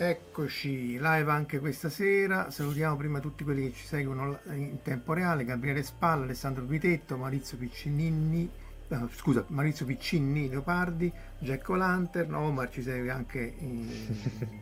Eccoci, live anche questa sera. Salutiamo prima tutti quelli che ci seguono in tempo reale: Gabriele Spalla, Alessandro Duitetto, Maurizio Piccinini, eh, scusa, Maurizio Piccini Leopardi, Jack Lantern, Omar ci segue anche in,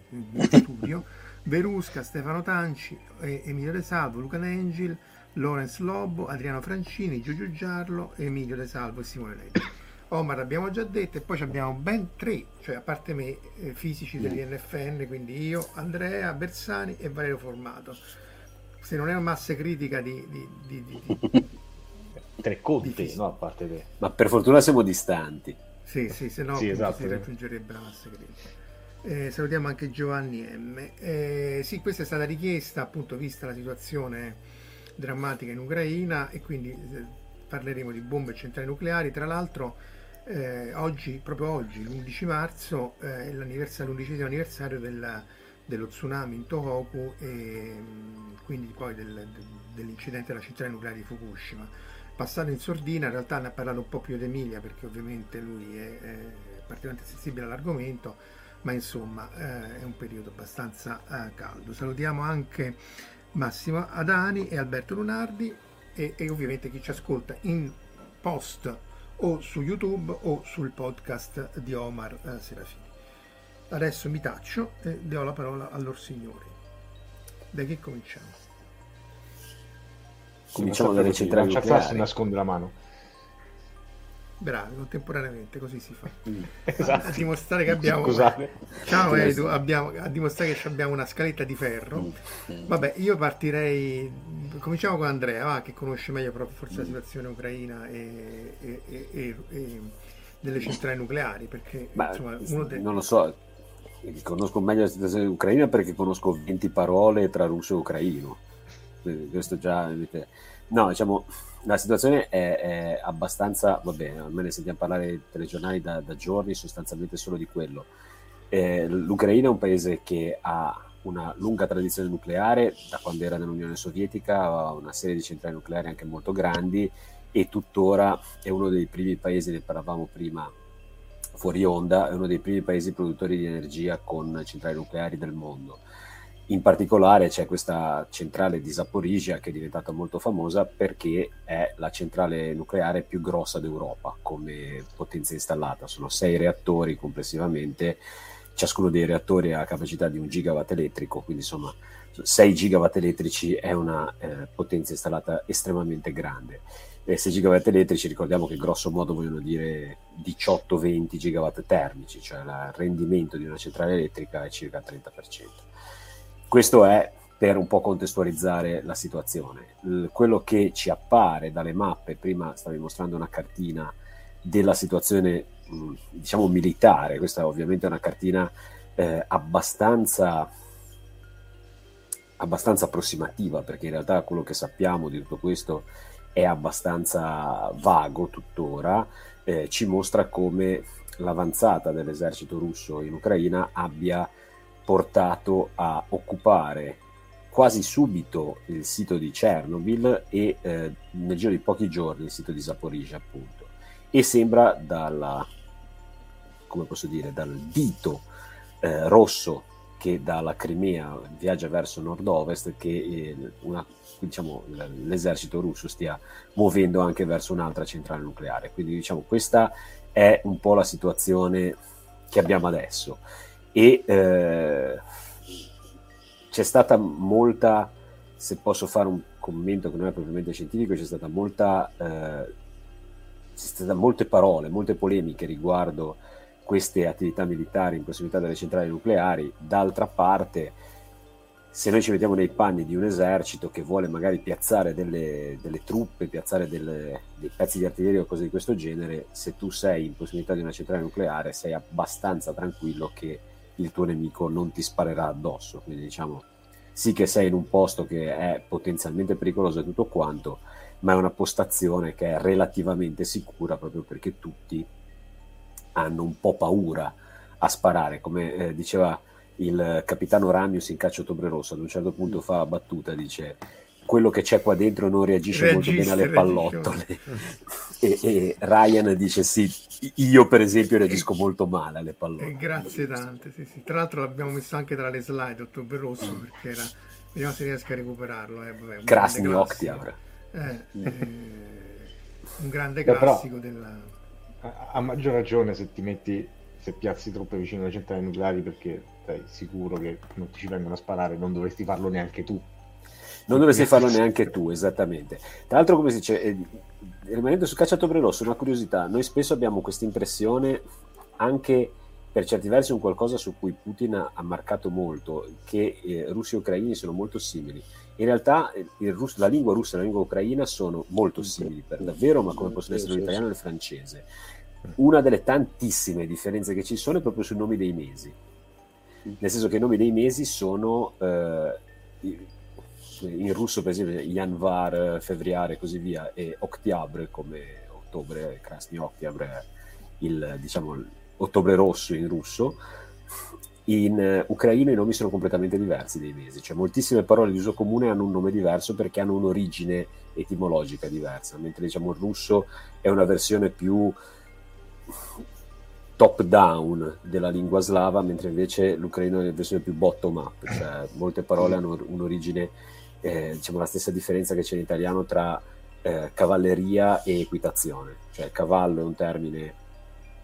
in studio, Verusca, Stefano Tanci, Emilio De Salvo, Luca Nengil, Lorenz Lobo, Adriano Francini, Giulio Giarlo, Emilio De Salvo e Simone Leggi. Omar abbiamo già detto e poi abbiamo ben tre, cioè a parte me, eh, fisici dell'INFN, quindi io, Andrea, Bersani e Valerio Formato. Se non è una massa critica di... di, di, di tre conti, no? A parte te. Ma per fortuna siamo distanti. Sì, sì, se no sì, esatto, si raggiungerebbe la massa critica. Eh, salutiamo anche Giovanni M. Eh, sì, questa è stata richiesta appunto vista la situazione drammatica in Ucraina e quindi eh, parleremo di bombe e centrali nucleari. Tra l'altro eh, oggi, proprio oggi, l'11 marzo, eh, è l'undicesimo anniversario del, dello tsunami in Tohoku e quindi poi del, dell'incidente della centrale nucleare di Fukushima. Passato in sordina, in realtà ne ha parlato un po' più di Emilia perché ovviamente lui è, è particolarmente sensibile all'argomento, ma insomma eh, è un periodo abbastanza eh, caldo. Salutiamo anche Massimo Adani e Alberto Lunardi e, e ovviamente chi ci ascolta in post o su YouTube o sul podcast di Omar eh, Serafini. Adesso mi taccio e do la parola a loro signori. Da che cominciamo? Cominciamo dalle centrali nucleari. nasconde la mano. Bravi, contemporaneamente, così si fa. Mm. Esatto. A dimostrare che abbiamo... Scusate. Ciao Edu, abbiamo, a dimostrare che abbiamo una scaletta di ferro. Mm. Vabbè, io partirei... Cominciamo con Andrea, va, che conosce meglio proprio forse la situazione ucraina e, e- e- e- e delle centrali nucleari, perché Ma, insomma, uno dei... Non lo so, conosco meglio la situazione ucraina perché conosco 20 parole tra russo e ucraino. Quindi Questo già... No, diciamo, la situazione è, è abbastanza... Vabbè, a me ne sentiamo parlare nei telegiornali da, da giorni, sostanzialmente solo di quello. Eh, L'Ucraina è un paese che ha una lunga tradizione nucleare, da quando era nell'Unione Sovietica, ha una serie di centrali nucleari anche molto grandi e tuttora è uno dei primi paesi, ne parlavamo prima fuori onda, è uno dei primi paesi produttori di energia con centrali nucleari del mondo. In particolare c'è questa centrale di Zaporizhia che è diventata molto famosa perché è la centrale nucleare più grossa d'Europa come potenza installata. Sono sei reattori complessivamente, ciascuno dei reattori ha capacità di un gigawatt elettrico, quindi insomma 6 gigawatt elettrici è una eh, potenza installata estremamente grande. E 6 gigawatt elettrici ricordiamo che grosso modo vogliono dire 18-20 gigawatt termici, cioè il rendimento di una centrale elettrica è circa il 30%. Questo è per un po' contestualizzare la situazione. Quello che ci appare dalle mappe, prima stavi mostrando una cartina della situazione mh, diciamo militare, questa ovviamente è una cartina eh, abbastanza abbastanza approssimativa perché in realtà quello che sappiamo di tutto questo è abbastanza vago tuttora, eh, ci mostra come l'avanzata dell'esercito russo in Ucraina abbia portato a occupare quasi subito il sito di Chernobyl e eh, nel giro di pochi giorni il sito di Zaporizhia appunto. E sembra dalla come posso dire dal dito eh, rosso che dalla Crimea viaggia verso nord-ovest che eh, una, diciamo, l'esercito russo stia muovendo anche verso un'altra centrale nucleare. Quindi diciamo questa è un po' la situazione che abbiamo adesso e eh, c'è stata molta, se posso fare un commento che non è propriamente scientifico, c'è stata molta, eh, c'è stata molte parole, molte polemiche riguardo queste attività militari in prossimità delle centrali nucleari. D'altra parte, se noi ci mettiamo nei panni di un esercito che vuole magari piazzare delle, delle truppe, piazzare delle, dei pezzi di artiglieria o cose di questo genere, se tu sei in prossimità di una centrale nucleare sei abbastanza tranquillo che il tuo nemico non ti sparerà addosso. Quindi diciamo sì che sei in un posto che è potenzialmente pericoloso e tutto quanto, ma è una postazione che è relativamente sicura proprio perché tutti hanno un po' paura a sparare, come eh, diceva il capitano Ramius in Caccia Ottobre Rosso, ad un certo punto fa la battuta, dice quello che c'è qua dentro non reagisce, molto bene alle pallottole. e, e Ryan dice sì, io per esempio reagisco molto male alle Eh, pallottole. grazie tante, sì, sì. Tra l'altro l'abbiamo messo anche tra le slide Ottobre Rosso Mm. perché era... Vediamo se riesco a recuperarlo. Eh, vabbè, un Krasny classico. Eh, eh, un grande Beh, però- classico della... A, a maggior ragione se ti metti, se piazzi troppo vicino alle centrali nucleari perché sei sicuro che non ti ci vengono a sparare, non dovresti farlo neanche tu. Non dovresti farlo neanche tu, esattamente. Tra l'altro, come si dice, eh, rimanendo su Cacciatore Rosso, una curiosità, noi spesso abbiamo questa impressione anche per certi versi un qualcosa su cui Putin ha, marcato molto, che eh, russi e ucraini sono molto simili. In realtà eh, il rus- la lingua russa e la lingua ucraina sono molto simili, per davvero, ma come possono essere l'italiano e il francese. Una delle tantissime differenze che ci sono è proprio sui nomi dei mesi. Nel senso che i nomi dei mesi sono eh, in russo per esempio Yanvar, Fevriare e così via e Oktyabr come ottobre, Krasny Oktyabr è il diciamo ottobre rosso in russo. In eh, ucraino i nomi sono completamente diversi dei mesi, cioè moltissime parole di uso comune hanno un nome diverso perché hanno un'origine etimologica diversa, mentre diciamo il russo è una versione più top down della lingua slava, mentre invece l'ucraino è una versione più bottom up, cioè molte parole hanno un'origine, eh, diciamo la stessa differenza che c'è in italiano tra eh, cavalleria e equitazione, cioè cavallo è un termine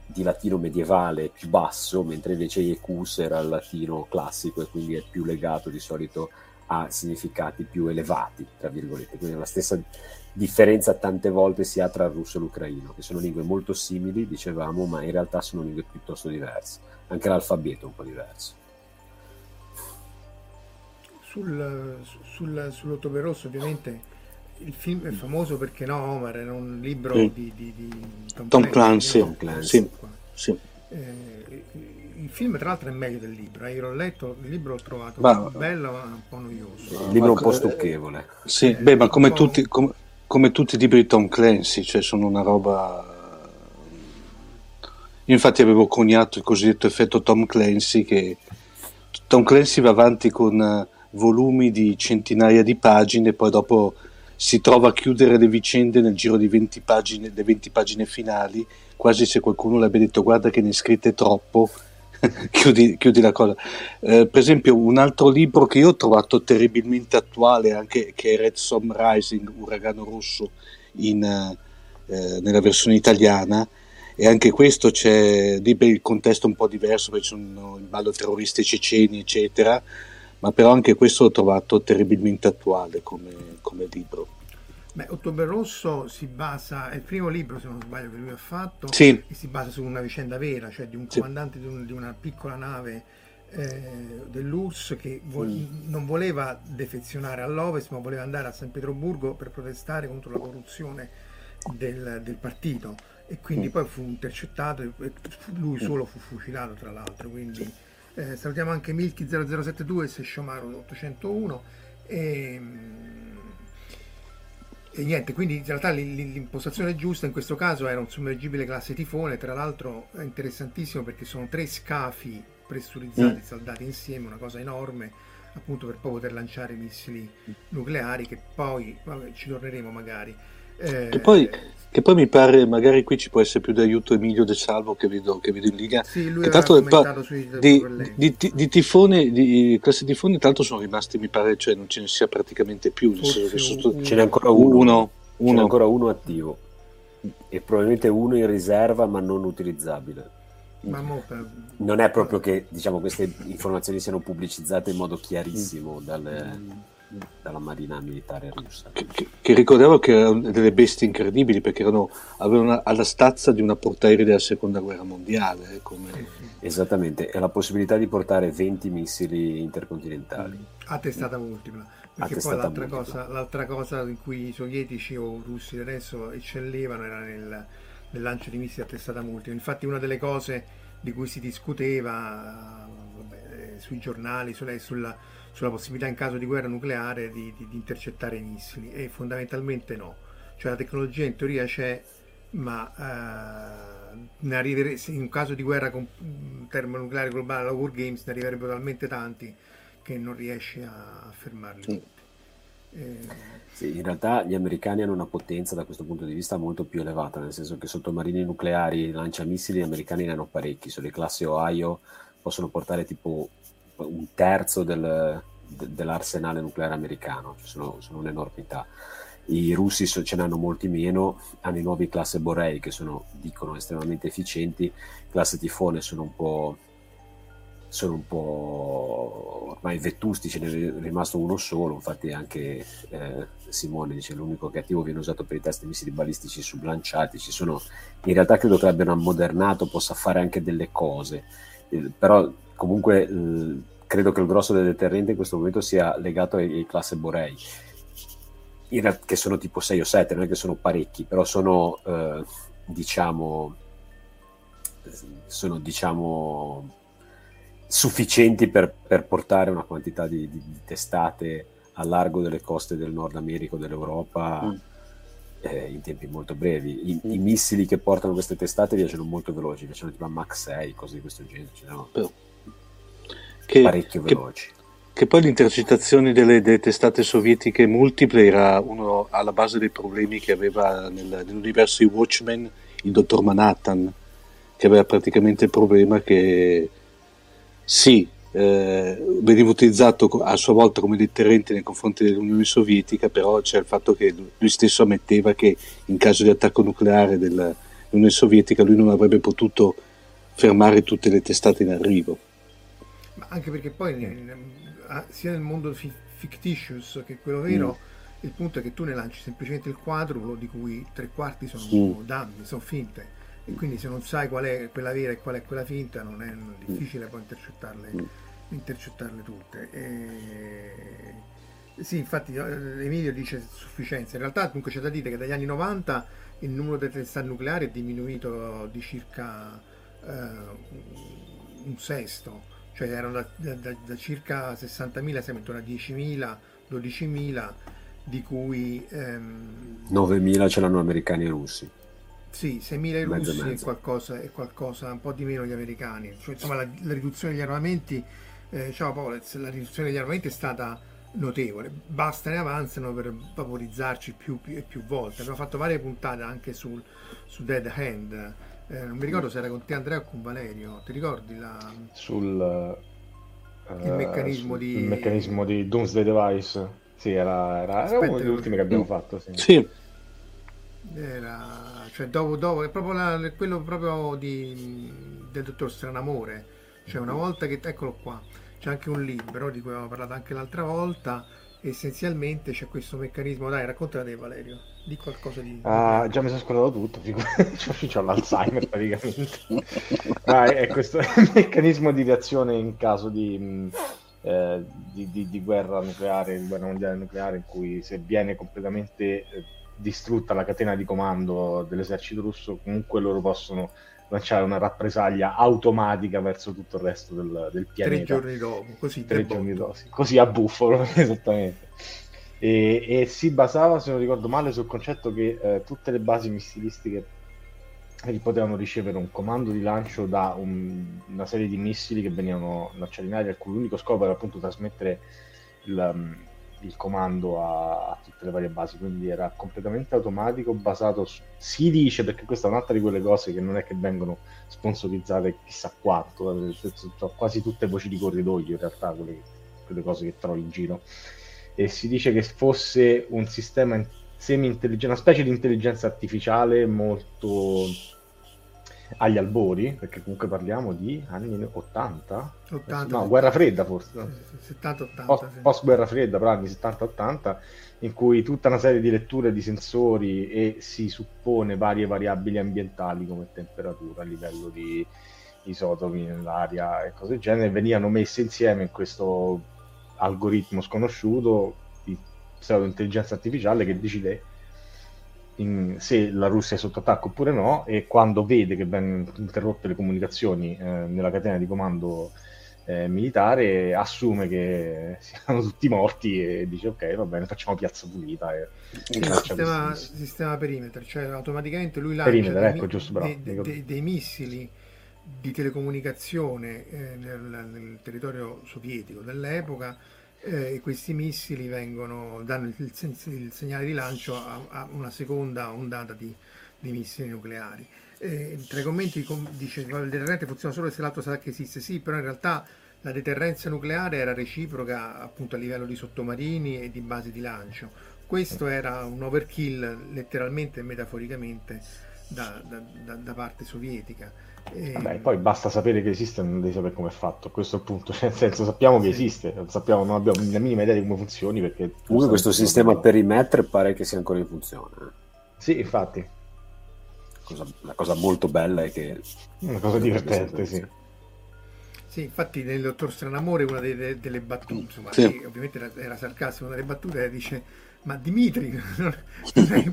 di latino medievale più basso, mentre invece Ecus era il latino classico e quindi è più legato di solito ha significati più elevati, tra virgolette. Quindi la stessa differenza tante volte si ha tra il russo e l'ucraino, che sono lingue molto simili, dicevamo, ma in realtà sono lingue piuttosto diverse. Anche l'alfabeto è un po' diverso. Sul, sul, sull'Ottobre Rosso ovviamente il film è famoso perché no, Omar era un libro sì. di, di, di, Tom, Tom Clancy. Tom Clancy. Sì. Sì. Eh, il film tra l'altro è meglio del libro, eh. io l'ho letto, il libro l'ho trovato ma, bello ma un po' noioso. Il libro è un po' stucchevole. Sì, eh, beh, ma come tutti, come, come tutti i libri di Tom Clancy, cioè sono una roba... Io infatti avevo coniato il cosiddetto effetto Tom Clancy che Tom Clancy va avanti con volumi di centinaia di pagine poi dopo si trova a chiudere le vicende nel giro di 20 pagine, le 20 pagine finali, quasi se qualcuno le abbia detto guarda che ne è scritte troppo, chiudi, chiudi, la cosa. Eh, per esempio un altro libro che io ho trovato terribilmente attuale, anche, che è Red Storm Rising, Uragano Rosso, in, eh, nella versione italiana, e anche questo c'è lì il contesto un po' diverso perché sono in ballo terroristi ceceni eccetera ma però anche questo l'ho trovato terribilmente attuale come, come libro. Beh, Ottobre Rosso si basa, è il primo libro se non sbaglio che lui ha fatto, sì. e si basa su una vicenda vera, cioè di un sì. comandante di, un, di, una piccola nave eh, dell'URSS che vo- mm. non voleva defezionare all'ovest ma voleva andare a San Pietroburgo per protestare contro la corruzione del, del partito e quindi mm. poi fu intercettato e lui mm. solo fu fucilato tra l'altro, quindi eh, salutiamo anche Milky 0072 e Seshomaru 801 e, e niente, quindi in realtà l'impostazione giusta in questo caso era un sommergibile classe tifone, tra l'altro è interessantissimo perché sono tre scafi pressurizzati, mm. saldati insieme, una cosa enorme appunto per poi poter lanciare missili nucleari che poi, vabbè, ci torneremo magari. Eh, e poi che poi mi pare, magari qui ci può essere più d'aiuto Emilio De Salvo che vedo, che vedo in linea. Sì, lui tanto, pa- sui di, di, di, di, tifone, di classe tifoni, tanto sono rimasti, mi pare, cioè non ce ne sia praticamente più. Sotto... Ce n'è ancora uno. uno, uno. Ce n'è ancora uno attivo e probabilmente uno in riserva ma non utilizzabile. Ma non è proprio che diciamo, queste informazioni siano pubblicizzate in modo chiarissimo dalle, dalla marina militare russa. Che, che, che, ricordavo che erano delle bestie incredibili perché erano, avevano alla stazza di una portaerei della seconda guerra mondiale. Eh, come... Esattamente, e la possibilità di portare 20 missili intercontinentali. A testata multipla. Perché poi l'altra cosa, l'altra cosa, in cui i sovietici o i russi adesso eccellevano era nel, nel lancio di missili a testata multipla. Infatti una delle cose di cui si discuteva vabbè, sui giornali, sulla, sulla sulla possibilità in caso di guerra nucleare di, di, di intercettare i missili e fondamentalmente no. Cioè la tecnologia in teoria c'è, ma eh, in un caso di guerra con termonucleare globale, la War Games, ne arriverebbero talmente tanti che non riesce a, a fermarli tutti. Eh, sì, in realtà gli americani hanno una potenza da questo punto di vista molto più elevata, nel senso che sottomarini nucleari, lanciamissili, gli americani ne hanno parecchi, sulle classi Ohio possono portare tipo un terzo del, de, dell'arsenale nucleare americano, sono, sono, un'enormità. I russi ce ne hanno molti meno, hanno i nuovi classe Borei che sono, dicono, estremamente efficienti, classe Tifone sono un po', sono un po' ormai vetusti, ce n'è rimasto uno solo, infatti anche eh, Simone dice l'unico che attivo viene usato per i test di missili balistici sublanciati, ci sono, in realtà credo che l'abbiano ammodernato, possa fare anche delle cose, eh, però comunque eh, credo che il grosso del deterrente in questo momento sia legato ai, ai classe Borei, realtà, che sono tipo 6 o 7, non è che sono parecchi, però sono, eh, diciamo, sono, diciamo, sufficienti per, per, portare una quantità di, di, di, testate a largo delle coste del Nord America o dell'Europa. Mm. Eh, in tempi molto brevi. I, mm. I, missili che portano queste testate viaggiano molto veloci, viaggiano tipo a Mach 6, cose di questo genere. Cioè, che, parecchio veloci. Che, che poi l'intercettazione delle, delle, testate sovietiche multiple era uno alla base dei problemi che aveva nel, nell'universo di Watchmen il dottor Manhattan, che aveva praticamente il problema che sì, eh, veniva utilizzato a sua volta come deterrente nei confronti dell'Unione Sovietica, però c'è il fatto che lui stesso ammetteva che in caso di attacco nucleare dell'Unione Sovietica lui non avrebbe potuto fermare tutte le testate in arrivo anche perché poi sia nel mondo fi- fictitious che quello vero. Mm. Il punto è che tu ne lanci semplicemente il quadruplo di cui tre quarti sono mm. danni, sono finte. E quindi se non sai qual è quella vera e qual è quella finta, non è difficile poi intercettarle, mm. intercettarle tutte. E... Sì, infatti eh, Emilio dice sufficienza. In realtà comunque c'è da dire che dagli anni 90 il numero delle testate nucleari è diminuito di circa eh, un sesto, cioè erano da, da, da circa 60.000 siamo intorno a 10.000, 12.000 di cui ehm, 9.000 ce l'hanno americani e russi. Sì, 6.000 i russi e qualcosa, e qualcosa, un po' di meno gli americani. Cioè, insomma, la, la, riduzione degli armamenti, eh, ciao Polez, la riduzione degli armamenti è stata notevole. Basta ne avanzano per vaporizzarci più, più e più volte. Abbiamo fatto varie puntate anche sul, su Dead Hand. Eh, non mi ricordo se era con te Andrea o con Valerio. Ti ricordi la... sul il uh, meccanismo, di... il meccanismo di Doomsday Device? Sì, era, era, era uno degli ultimi che abbiamo fatto. Sì. sì. Era, cioè, dopo, dopo, è proprio la, quello proprio di, del dottor Stranamore. Cioè, una volta che, eccolo qua, c'è anche un libro di cui avevamo parlato anche l'altra volta. Essenzialmente c'è questo meccanismo. Dai, racconta te, Valerio. Di qualcosa di. Ah, già mi sono scordato tutto. Ho l'Alzheimer praticamente. ah, è questo meccanismo di reazione in caso di. Eh, di, di, di, guerra nucleare, di guerra mondiale nucleare, in cui se viene completamente eh, distrutta la catena di comando dell'esercito russo, comunque loro possono lanciare una rappresaglia automatica verso tutto il resto del, del pianeta. Tre giorni dopo, così, tre giorni dopo, così a buffalo, esattamente. E, e, si basava, se non ricordo male, sul concetto che eh, tutte le basi missilistiche potevano ricevere un comando di lancio da un, una serie di missili che venivano lanciati in aria, il cui unico scopo era appunto trasmettere il, il comando a, a, tutte le varie basi, quindi era completamente automatico, basato su... Si dice, perché questa è un'altra di quelle cose che non è che vengono sponsorizzate chissà quanto, eh, sono quasi tutte voci di corridoio in realtà, quelle, quelle cose che trovi in giro, e si dice che fosse un sistema semi-intelligente, una specie di intelligenza artificiale molto agli albori, perché comunque parliamo di anni 80? 80 no, guerra fredda forse. 70-80. Post, sì. post, guerra fredda, però anni 70-80, in cui tutta una serie di letture di sensori e si suppone varie variabili ambientali come temperatura, livello di isotopi nell'aria e cose del genere, venivano messe insieme in questo algoritmo sconosciuto di pseudo intelligenza artificiale che decide in, se la Russia è sotto attacco oppure no e quando vede che vengono interrotte le comunicazioni eh, nella catena di comando eh, militare assume che siano tutti morti e dice ok va bene facciamo piazza pulita e, sistema, sistema, perimeter cioè automaticamente lui lancia perimeter, dei, ecco, giusto, bravo, dei, dei, dei, missili di telecomunicazione eh, nel, nel territorio sovietico dell'epoca eh, questi missili vengono, danno il, il, segnale di lancio a, a, una seconda ondata di, di missili nucleari. Eh, tra i commenti com, dice che il deterrente funziona solo se l'altro sa che esiste, sì, però in realtà la deterrenza nucleare era reciproca appunto a livello di sottomarini e di basi di lancio. Questo era un overkill letteralmente e metaforicamente da, da, da, da parte sovietica. E... Vabbè, poi basta sapere che esiste e non devi sapere come è fatto. Questo è il punto. Nel senso, sappiamo che sì. esiste, sappiamo, non abbiamo la minima idea di come funzioni. Perché Comunque, questo sistema perimeter pare che sia ancora in funzione. Sì, infatti. Cosa, la cosa molto bella è che. Una cosa divertente, sì. Sì, infatti nel dottor Stranamore una delle, delle battute, insomma, sì. ovviamente era, era sarcastico, una delle battute dice ma Dimitri, non, non è,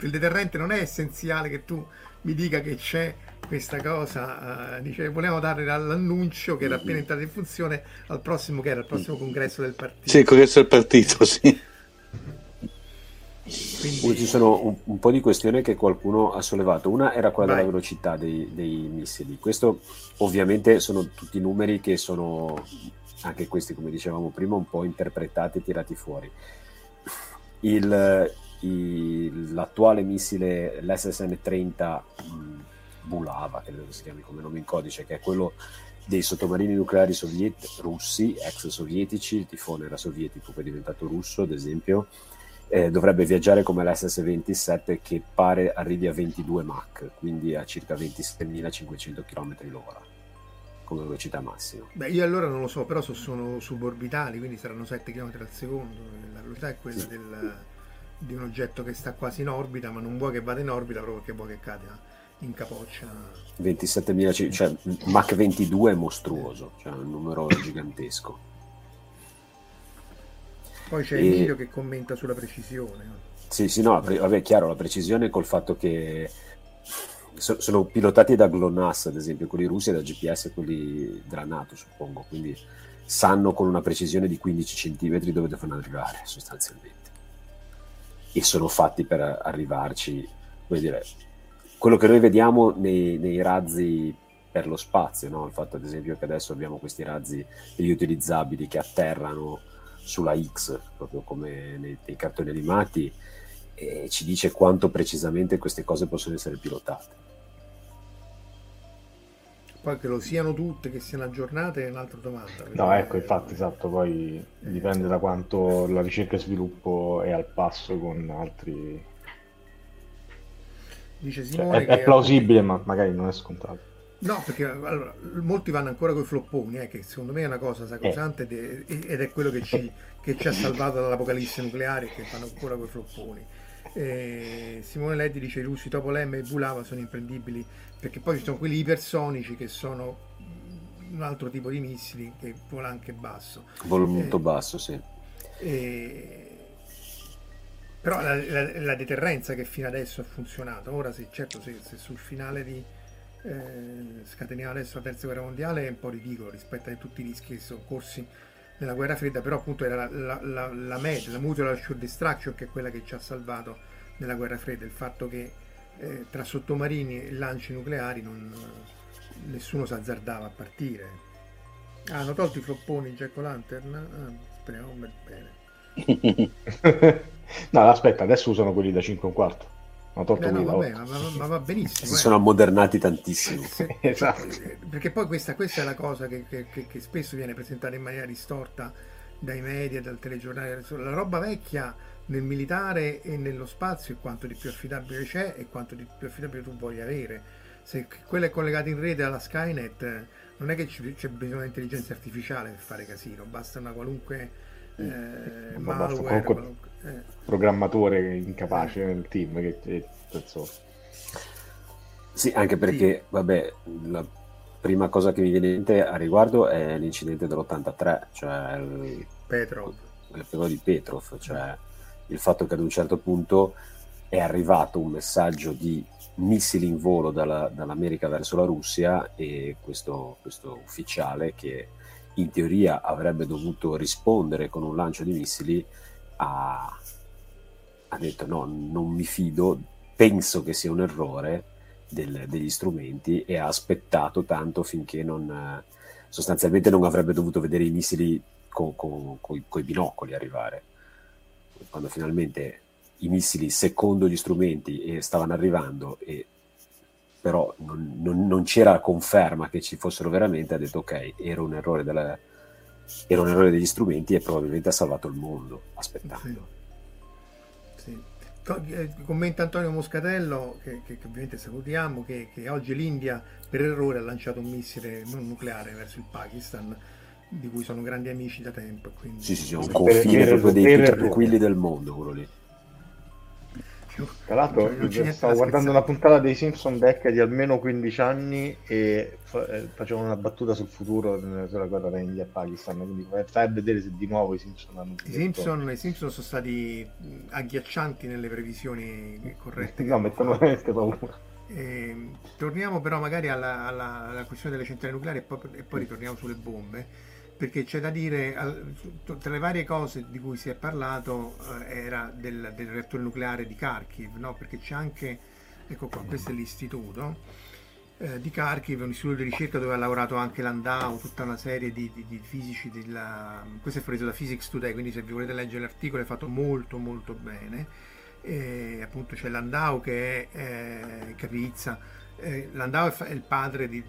il deterrente non è essenziale che tu mi dica che c'è questa cosa, uh, dice volevamo dare l'annuncio che era appena entrato in funzione al prossimo che era il prossimo congresso del partito. Sì, il congresso del partito, sì. Quindi... Ci sono un, un, po' di questioni che qualcuno ha sollevato. Una era quella Vai. della velocità dei, dei missili. Questo ovviamente sono tutti numeri che sono anche questi, come dicevamo prima, un po' interpretati e tirati fuori. Il, il, l'attuale missile, l'SSN-30 Bulava, credo si chiami come nome in codice, che è quello dei sottomarini nucleari soviet- russi, ex sovietici, il tifone era sovietico, poi è diventato russo, ad esempio, eh, dovrebbe viaggiare come l'SS-27 che pare arrivi a 22 Mach, quindi a circa 26.500 km l'ora. Come velocità massima. Beh, io allora non lo so, però so, sono suborbitali, quindi saranno 7 km al secondo. La velocità è quella del, di un oggetto che sta quasi in orbita, ma non vuoi che vada in orbita proprio perché vuoi che cada in capoccia. 27.000, cioè Mach 22 è mostruoso, cioè un numero gigantesco. Poi c'è e... Emilio che commenta sulla precisione. Sì, sì, no, vabbè, chiaro, la precisione col fatto che sono pilotati da GLONASS, ad esempio, quelli russi e da GPS quelli della NATO, suppongo, quindi sanno con una precisione di 15 cm dove devono arrivare, sostanzialmente. E sono fatti per arrivarci, come dire, quello che noi vediamo nei, nei razzi per lo spazio, no? il fatto ad esempio che adesso abbiamo questi razzi riutilizzabili che atterrano sulla X, proprio come nei, nei cartoni animati, e ci dice quanto precisamente queste cose possono essere pilotate. Poi che lo siano tutte, che siano aggiornate è un'altra domanda. No, ecco, infatti, esatto, poi dipende da quanto la ricerca e sviluppo è al passo con altri Dice cioè, Simone cioè, è, è, plausibile, alcuni... ma magari non è scontato. No, perché allora, molti vanno ancora con i flopponi, eh, che secondo me è una cosa sacrosante eh. ed è quello che ci, che ci, ha salvato dall'apocalisse nucleare, che fanno ancora con i flopponi. Eh, Simone Leddi dice i russi dopo l'M e Bulava sono imprendibili perché poi ci sono quelli ipersonici che sono un altro tipo di missili che vola anche basso. Vola molto eh, basso, sì. Eh, però la, la, la, deterrenza che fino adesso ha funzionato, ora sì, certo se, se sul finale di eh, scateniamo adesso la terza guerra mondiale è un po' ridicolo rispetto a tutti i rischi che sono corsi nella guerra fredda, però appunto era la, la, la MED, la Mutual Assured Destruction, che è quella che ci ha salvato nella guerra fredda, il fatto che eh, tra sottomarini e lanci nucleari non, nessuno si azzardava a partire. Ah, hanno tolto i flopponi Jack Lantern? Ah, speriamo bene. No, aspetta, adesso usano quelli da 5 e un quarto. Ho tolto Beh, no, vabbè, ma, ma, va benissimo. Si eh. sono ammodernati tantissimo. esatto. Perché poi questa, questa, è la cosa che, che, che, spesso viene presentata in maniera distorta dai media, dal telegiornale. La roba vecchia nel militare e nello spazio è quanto di più affidabile c'è e quanto di più affidabile tu vuoi avere. Se quella è collegata in rete alla Skynet, non è che c'è bisogno di intelligenza artificiale per fare casino, basta una qualunque eh, malware, qualunque eh. Programmatore incapace nel team che, che penso... Sì, anche perché, sì. vabbè, la prima cosa che mi viene in mente a riguardo è l'incidente dell'83, cioè il, Petrov. il di Petrov, cioè il fatto che ad un certo punto è arrivato un messaggio di missili in volo dalla, dall'America verso la Russia e questo, questo ufficiale che in teoria avrebbe dovuto rispondere con un lancio di missili ha, ha detto no, non mi fido, penso che sia un errore del, degli strumenti e ha aspettato tanto finché non, sostanzialmente non avrebbe dovuto vedere i missili con, i binocoli arrivare. Quando finalmente i missili, secondo gli strumenti, stavano arrivando e però non, non, non, c'era conferma che ci fossero veramente, ha detto ok, era un errore della, era un errore degli strumenti e probabilmente ha salvato il mondo aspettando. Sì. Sì. Eh, commenta Antonio Moscatello, che, che, che ovviamente salutiamo, che, che, oggi l'India per errore ha lanciato un missile non nucleare verso il Pakistan, di cui sono grandi amici da tempo. Quindi... Sì, sì, sì, un confine proprio dei più tranquilli del mondo quello lì. Tra l'altro, stavo guardando una puntata dei Simpson vecchia di almeno 15 anni e fa- eh, facevano una battuta sul futuro sulla guerra tra India e Pakistan. Quindi fai a vedere se di nuovo i Simpson hanno. I Simpson, I Simpson sono stati agghiaccianti nelle previsioni corrette. no, mettono veramente paura. Eh, torniamo però magari alla, alla, alla, questione delle centrali nucleari e poi, e poi ritorniamo sulle bombe perché c'è da dire, tra le varie cose di cui si è parlato eh, era del, del, reattore nucleare di Kharkiv, no? perché c'è anche, ecco qua, questo è l'istituto eh, di Kharkiv, un istituto di ricerca dove ha lavorato anche Landau, tutta una serie di, di, di fisici, della, questo è preso da Physics Today, quindi se vi volete leggere l'articolo è fatto molto molto bene, e appunto c'è Landau che è eh, Capizza, eh, Landau è, è il padre di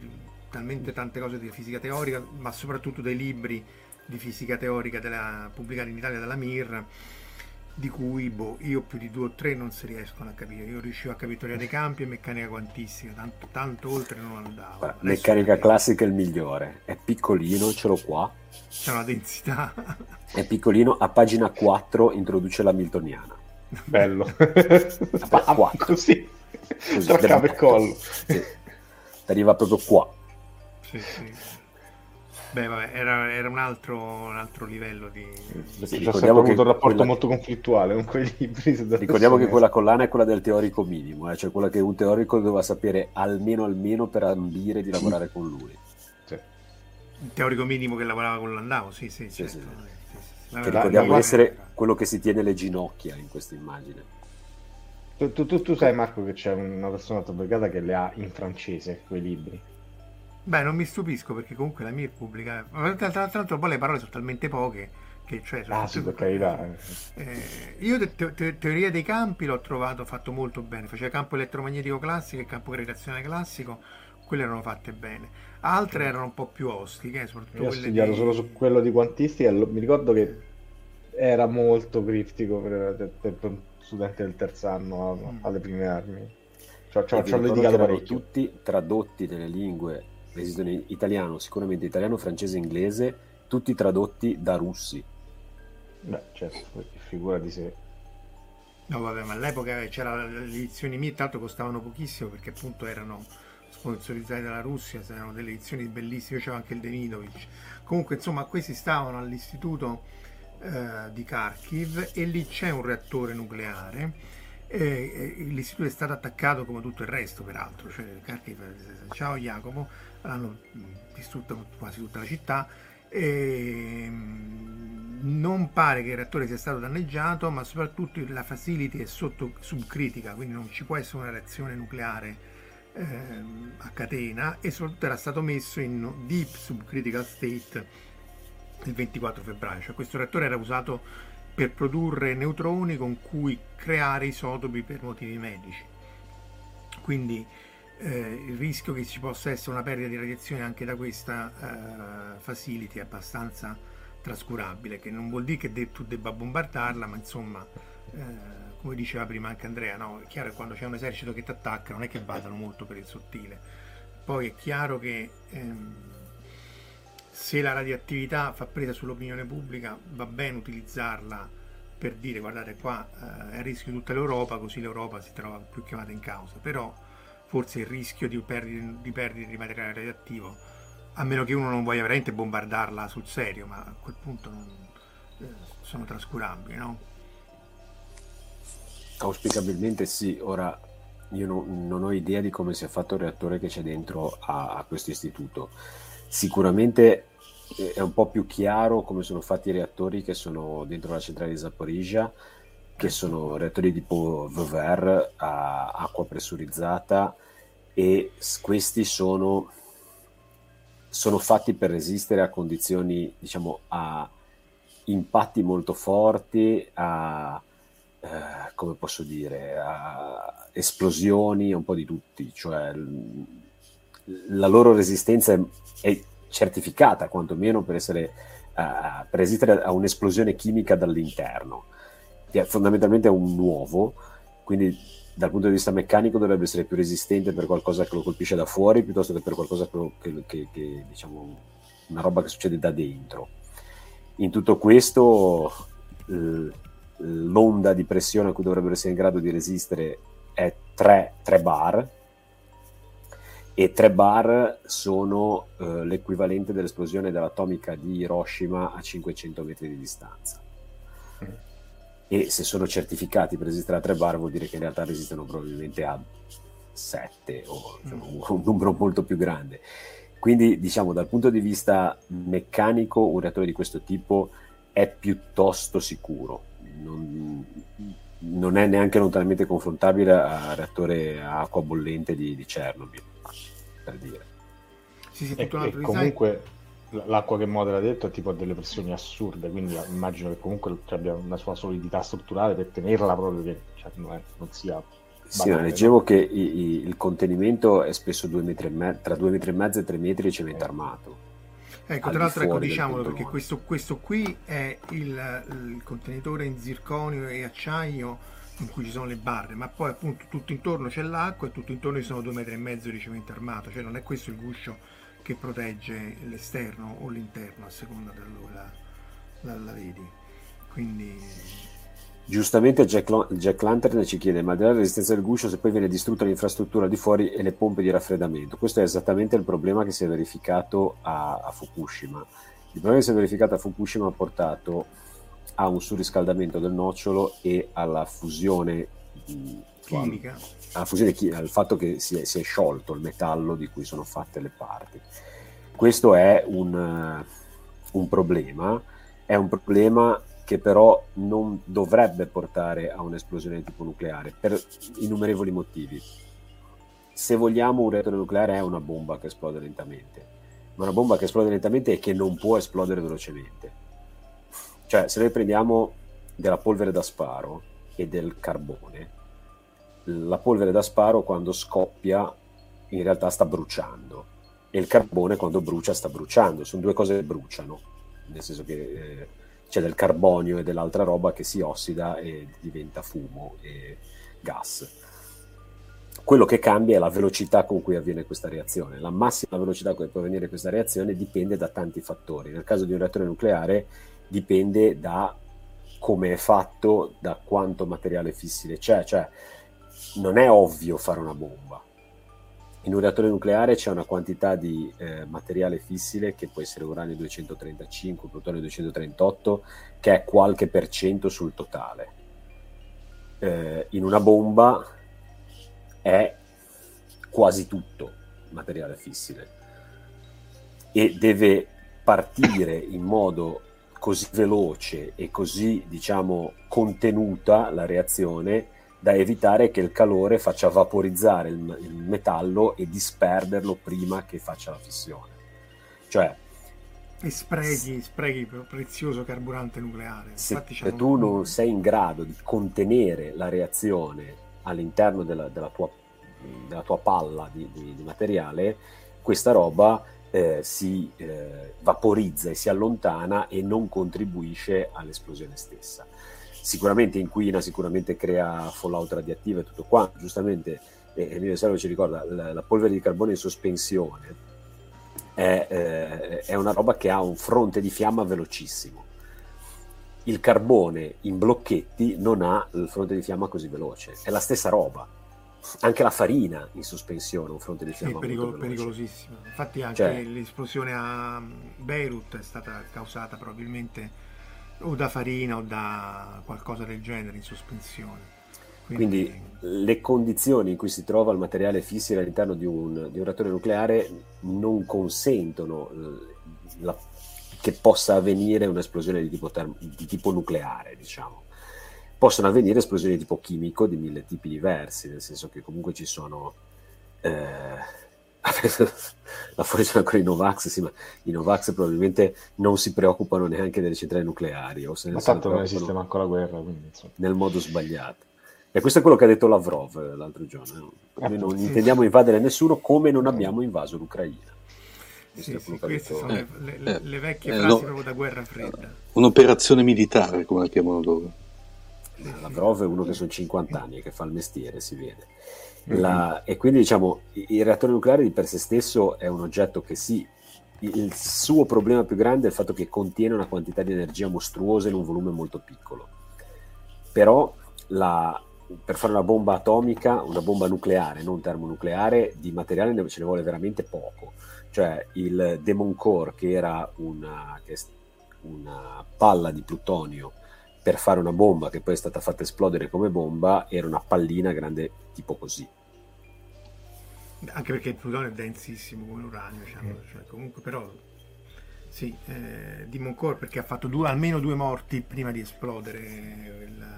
talmente tante cose di fisica teorica, ma soprattutto dei libri di fisica teorica della, pubblicati in Italia dalla MIR. di cui boh, io più di due o tre non si riescono a capire. Io riuscivo a capire teoria dei campi e meccanica quantistica, tanto, tanto oltre non andavo. Beh, meccanica classica è il migliore, è piccolino, ce l'ho qua. C'è una densità. È piccolino, a pagina 4 introduce la Miltoniana. Bello. A 4. Così. Così, Tra capo e sì. collo. Ti arriva proprio qua. Sì, sì. Beh, vabbè, era, era un, altro, un altro livello di... Sì, ricordiamo sempre avuto un rapporto quella- molto conflittuale con quei libri. Ricordiamo che quella collana è quella del teorico minimo, eh, cioè quella che un teorico doveva sapere almeno almeno per ambire di lavorare con lui. Sì. Il teorico minimo che lavorava con l'Andavo, sì, sì, Sì, certo. sì, sì. Sì, Vabbè, ricordiamo vabbè, essere era- quello che si tiene le ginocchia in questa immagine. Tu, tu- tu- tu sai, Marco, che c'è una persona brigata che le ha in francese quei libri. Beh, non mi stupisco perché comunque la mia pubblica... Tra, l'altro poi le parole sono talmente poche che... Cioè, sono Ah, sì, per carità. Eh, io te- te- te- teoria dei campi l'ho trovato fatto molto bene, faceva campo elettromagnetico classico e campo gravitazionale classico, quelle erano fatte bene. Altre erano un po' più ostiche, eh, soprattutto Io ho quelle studiato di- solo su quello di quantistica e mi ricordo che era molto criptico per, per- per un studente del terzo anno Mm. alle prime armi. Cioè, ci ho litigato parecchio. tutti tradotti nelle lingue esistono in italiano, sicuramente italiano, francese e inglese, tutti tradotti da russi. Beh, certo, figura di sé. No, vabbè, ma all'epoca c'era le edizioni mie, tanto costavano pochissimo perché appunto erano sponsorizzate dalla Russia, erano delle edizioni bellissime, io c'avevo anche il Demidovic. Comunque, insomma, questi stavano all'istituto eh, di Kharkiv e lì c'è un reattore nucleare. e- e l'istituto è stato attaccato come tutto il resto, peraltro. Cioè, Kharkiv, ciao Jacopo, hanno distrutto quasi tutta la città. E, mh, non pare che il reattore sia stato danneggiato, ma soprattutto la facility è sotto subcritica, quindi non ci può essere una reazione nucleare ehm, a catena e soprattutto era stato messo in deep subcritical state il 24 febbraio, cioè questo reattore era usato per produrre neutroni con cui creare isotopi per motivi medici. Quindi eh, il rischio che ci possa essere una perdita di radiazione anche da questa eh, facility è abbastanza trascurabile, che non vuol dire che de- tu debba bombardarla, ma insomma, eh, come diceva prima anche Andrea, no? è chiaro che quando c'è un esercito che ti attacca non è che vadano molto per il sottile. Poi è chiaro che ehm, se la radioattività fa presa sull'opinione pubblica va bene utilizzarla per dire guardate qua eh, è a rischio tutta l'Europa, così l'Europa si trova più chiamata in causa, però forse il rischio di perdita di, perdita di materiale radioattivo, a meno che uno non voglia veramente bombardarla sul serio, ma a quel punto non, eh, sono trascurabili, no? Auspicabilmente sì, ora io non, non ho idea di come sia fatto il reattore che c'è dentro a, a questo istituto. Sicuramente eh, è un po' più chiaro come sono fatti i reattori che sono dentro la centrale di Zaporizhia, che sono reattori tipo VVR a acqua pressurizzata e questi sono, sono fatti per resistere a condizioni, diciamo, a impatti molto forti, a eh, come posso dire, a esplosioni, un po' di tutti, cioè l- la loro resistenza è, è certificata quantomeno per, essere, eh, per resistere a un'esplosione chimica dall'interno, che è fondamentalmente un nuovo, quindi dal punto di vista meccanico dovrebbe essere più resistente per qualcosa che lo colpisce da fuori piuttosto che per qualcosa che, che- che- diciamo una roba che succede da dentro. In tutto questo l- l'onda di pressione a cui dovrebbero essere in grado di resistere è 3, 3 bar e 3 bar sono eh, l'equivalente dell'esplosione dell'atomica di Hiroshima a 500 metri di distanza. E se sono certificati per resistere a 3 bar vuol dire che in realtà resistono probabilmente a 7 o insomma, un, un numero molto più grande. Quindi diciamo dal punto di vista meccanico un reattore di questo tipo è piuttosto sicuro, non, non è neanche lontanamente confrontabile al reattore a acqua bollente di, di Chernobyl, per dire. Sì, sì, E, e altro design. L'acqua che modera detto è tipo a delle pressioni assurde, quindi immagino che comunque ci abbia una sua solidità strutturale per tenerla proprio che cioè, non, è- non sia Sì, banale, leggevo no? che i- i- il contenimento è spesso due metri e me- tra 2 metri e mezzo e 3 metri di cemento armato. Ecco, tra l'altro ecco, diciamolo perché questo, questo, qui è il, il, contenitore in zirconio e acciaio in cui ci sono le barre, ma poi appunto tutto intorno c'è l'acqua e tutto intorno ci sono due metri e mezzo di cemento armato, cioè non è questo il guscio che protegge l'esterno o l'interno a seconda da dove la, la, la vedi. Quindi Giustamente Jack, Jack, Lantern ci chiede, ma della resistenza del guscio se poi viene distrutta l'infrastruttura di fuori e le pompe di raffreddamento? Questo è esattamente il problema che si è verificato a, a Fukushima. Il problema che si è verificato a Fukushima ha portato a un surriscaldamento del nocciolo e alla fusione chimica, alla fusione, al fatto che si è, si è, sciolto il metallo di cui sono fatte le parti. Questo è un, un problema, è un problema che però non dovrebbe portare a un'esplosione di tipo nucleare per innumerevoli motivi. Se vogliamo un reattore nucleare è una bomba che esplode lentamente, ma una bomba che esplode lentamente e che non può esplodere velocemente. Cioè, se noi prendiamo della polvere da sparo e del carbone, la polvere da sparo quando scoppia in realtà sta bruciando e il carbone quando brucia sta bruciando, sono due cose che bruciano, nel senso che... Eh, c'è del carbonio e dell'altra roba che si ossida e diventa fumo e gas. Quello che cambia è la velocità con cui avviene questa reazione. La massima velocità con cui può avvenire questa reazione dipende da tanti fattori. Nel caso di un reattore nucleare dipende da come è fatto, da quanto materiale fissile c'è. Cioè, non è ovvio fare una bomba in un reattore nucleare c'è una quantità di eh, materiale fissile che può essere uranio 235, plutonio 238, che è qualche per cento sul totale. Eh, in una bomba è quasi tutto materiale fissile e deve partire in modo così veloce e così diciamo contenuta la reazione da evitare che il calore faccia vaporizzare il, il metallo e disperderlo prima che faccia la fissione. Cioè, e sprechi, sprechi prezioso carburante nucleare. Se, se tu non sei in grado di contenere la reazione all'interno della, della, tua, della tua, palla di, di, di, materiale, questa roba eh, si eh, vaporizza e si allontana e non contribuisce all'esplosione stessa sicuramente inquina, sicuramente crea fallout radioattivo e tutto qua. Giustamente eh, Emilio Servo ci ricorda, la, la, polvere di carbone in sospensione è, eh, è una roba che ha un fronte di fiamma velocissimo. Il carbone in blocchetti non ha il fronte di fiamma così veloce, è la stessa roba. Anche la farina in sospensione un fronte di fiamma sì, pericolo, pericolosissimo. Infatti anche cioè, l'esplosione a Beirut è stata causata probabilmente o da farina o da qualcosa del genere in sospensione. Quindi, Quindi le condizioni in cui si trova il materiale fissile all'interno di un, di un reattore nucleare non consentono eh, la, che possa avvenire un'esplosione di tipo, term- di tipo nucleare, diciamo. Possono avvenire esplosioni di tipo chimico di mille tipi diversi, nel senso che comunque ci sono... Eh, la fuori sono ancora i Novax, sì, ma i Novax probabilmente non si preoccupano neanche delle centrali nucleari. O se ma tanto non esiste manco la guerra, quindi, nel modo sbagliato. E questo è quello che ha detto Lavrov eh, l'altro giorno. Eh. Noi non intendiamo invadere nessuno come non abbiamo invaso l'Ucraina. Sì, sì, queste sono le, le, le, vecchie eh, frasi no, proprio da guerra fredda. Un'operazione militare, come la chiamano loro. Lavrov è uno che sono 50 anni e che fa il mestiere, si vede. La, e quindi diciamo il reattore nucleare di per sé stesso è un oggetto che sì, il suo problema più grande è il fatto che contiene una quantità di energia mostruosa in un volume molto piccolo. Però la, per fare una bomba atomica, una bomba nucleare, non termonucleare, di materiale ce ne vuole veramente poco. Cioè il Demon Core, che era una, che una palla di plutonio per fare una bomba che poi è stata fatta esplodere come bomba era una pallina grande tipo così. Anche perché il plutonio è densissimo come l'uranio, diciamo. mm. cioè, comunque però sì, eh, Demon Core perché ha fatto due, almeno due morti prima di esplodere il,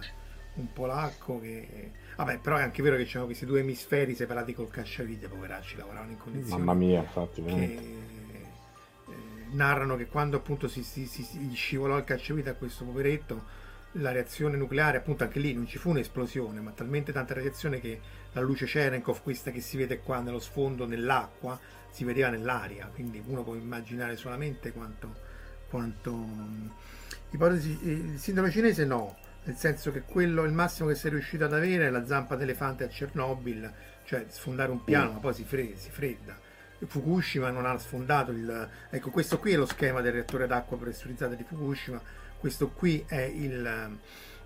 un polacco che... Vabbè, però è anche vero che c'erano questi due emisferi separati col cacciavite, poveracci, lavoravano in condizioni... Mamma mia, infatti, veramente. Che, eh, narrano che quando appunto si, si, si, si scivolò il cacciavite a questo poveretto la reazione nucleare, appunto anche lì non ci fu un'esplosione, ma talmente tanta radiazione che la luce Cherenkov, questa che si vede qua nello sfondo, nell'acqua, si vedeva nell'aria, quindi uno può immaginare solamente quanto... quanto... Ipotesi, il sindrome cinese no, nel senso che quello, il massimo che si è riuscito ad avere è la zampa d'elefante a Chernobyl, cioè sfondare un piano, ma poi si, fre- si fredda. Fukushima non ha sfondato il... Ecco, questo qui è lo schema del reattore d'acqua pressurizzato di Fukushima, questo qui è il,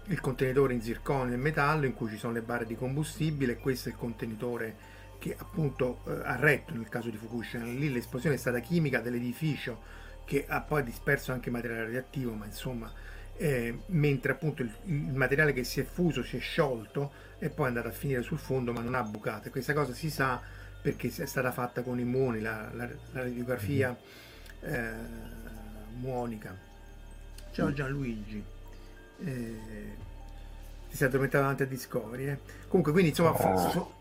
il contenitore in zirconio e metallo in cui ci sono le barre di combustibile questo è il contenitore che appunto eh, ha retto nel caso di Fukushima. Lì l'esplosione è stata chimica dell'edificio che ha poi disperso anche materiale radioattivo, ma insomma, eh, mentre appunto il, il, materiale che si è fuso si è sciolto e poi è andato a finire sul fondo, ma non ha bucato. E questa cosa si sa perché è stata fatta con i muoni, la, la, la radiografia mm-hmm. eh, muonica. Ciao Gianluigi. Eh, ti sei addormentato davanti a Discovery. Eh? Comunque, quindi insomma, oh.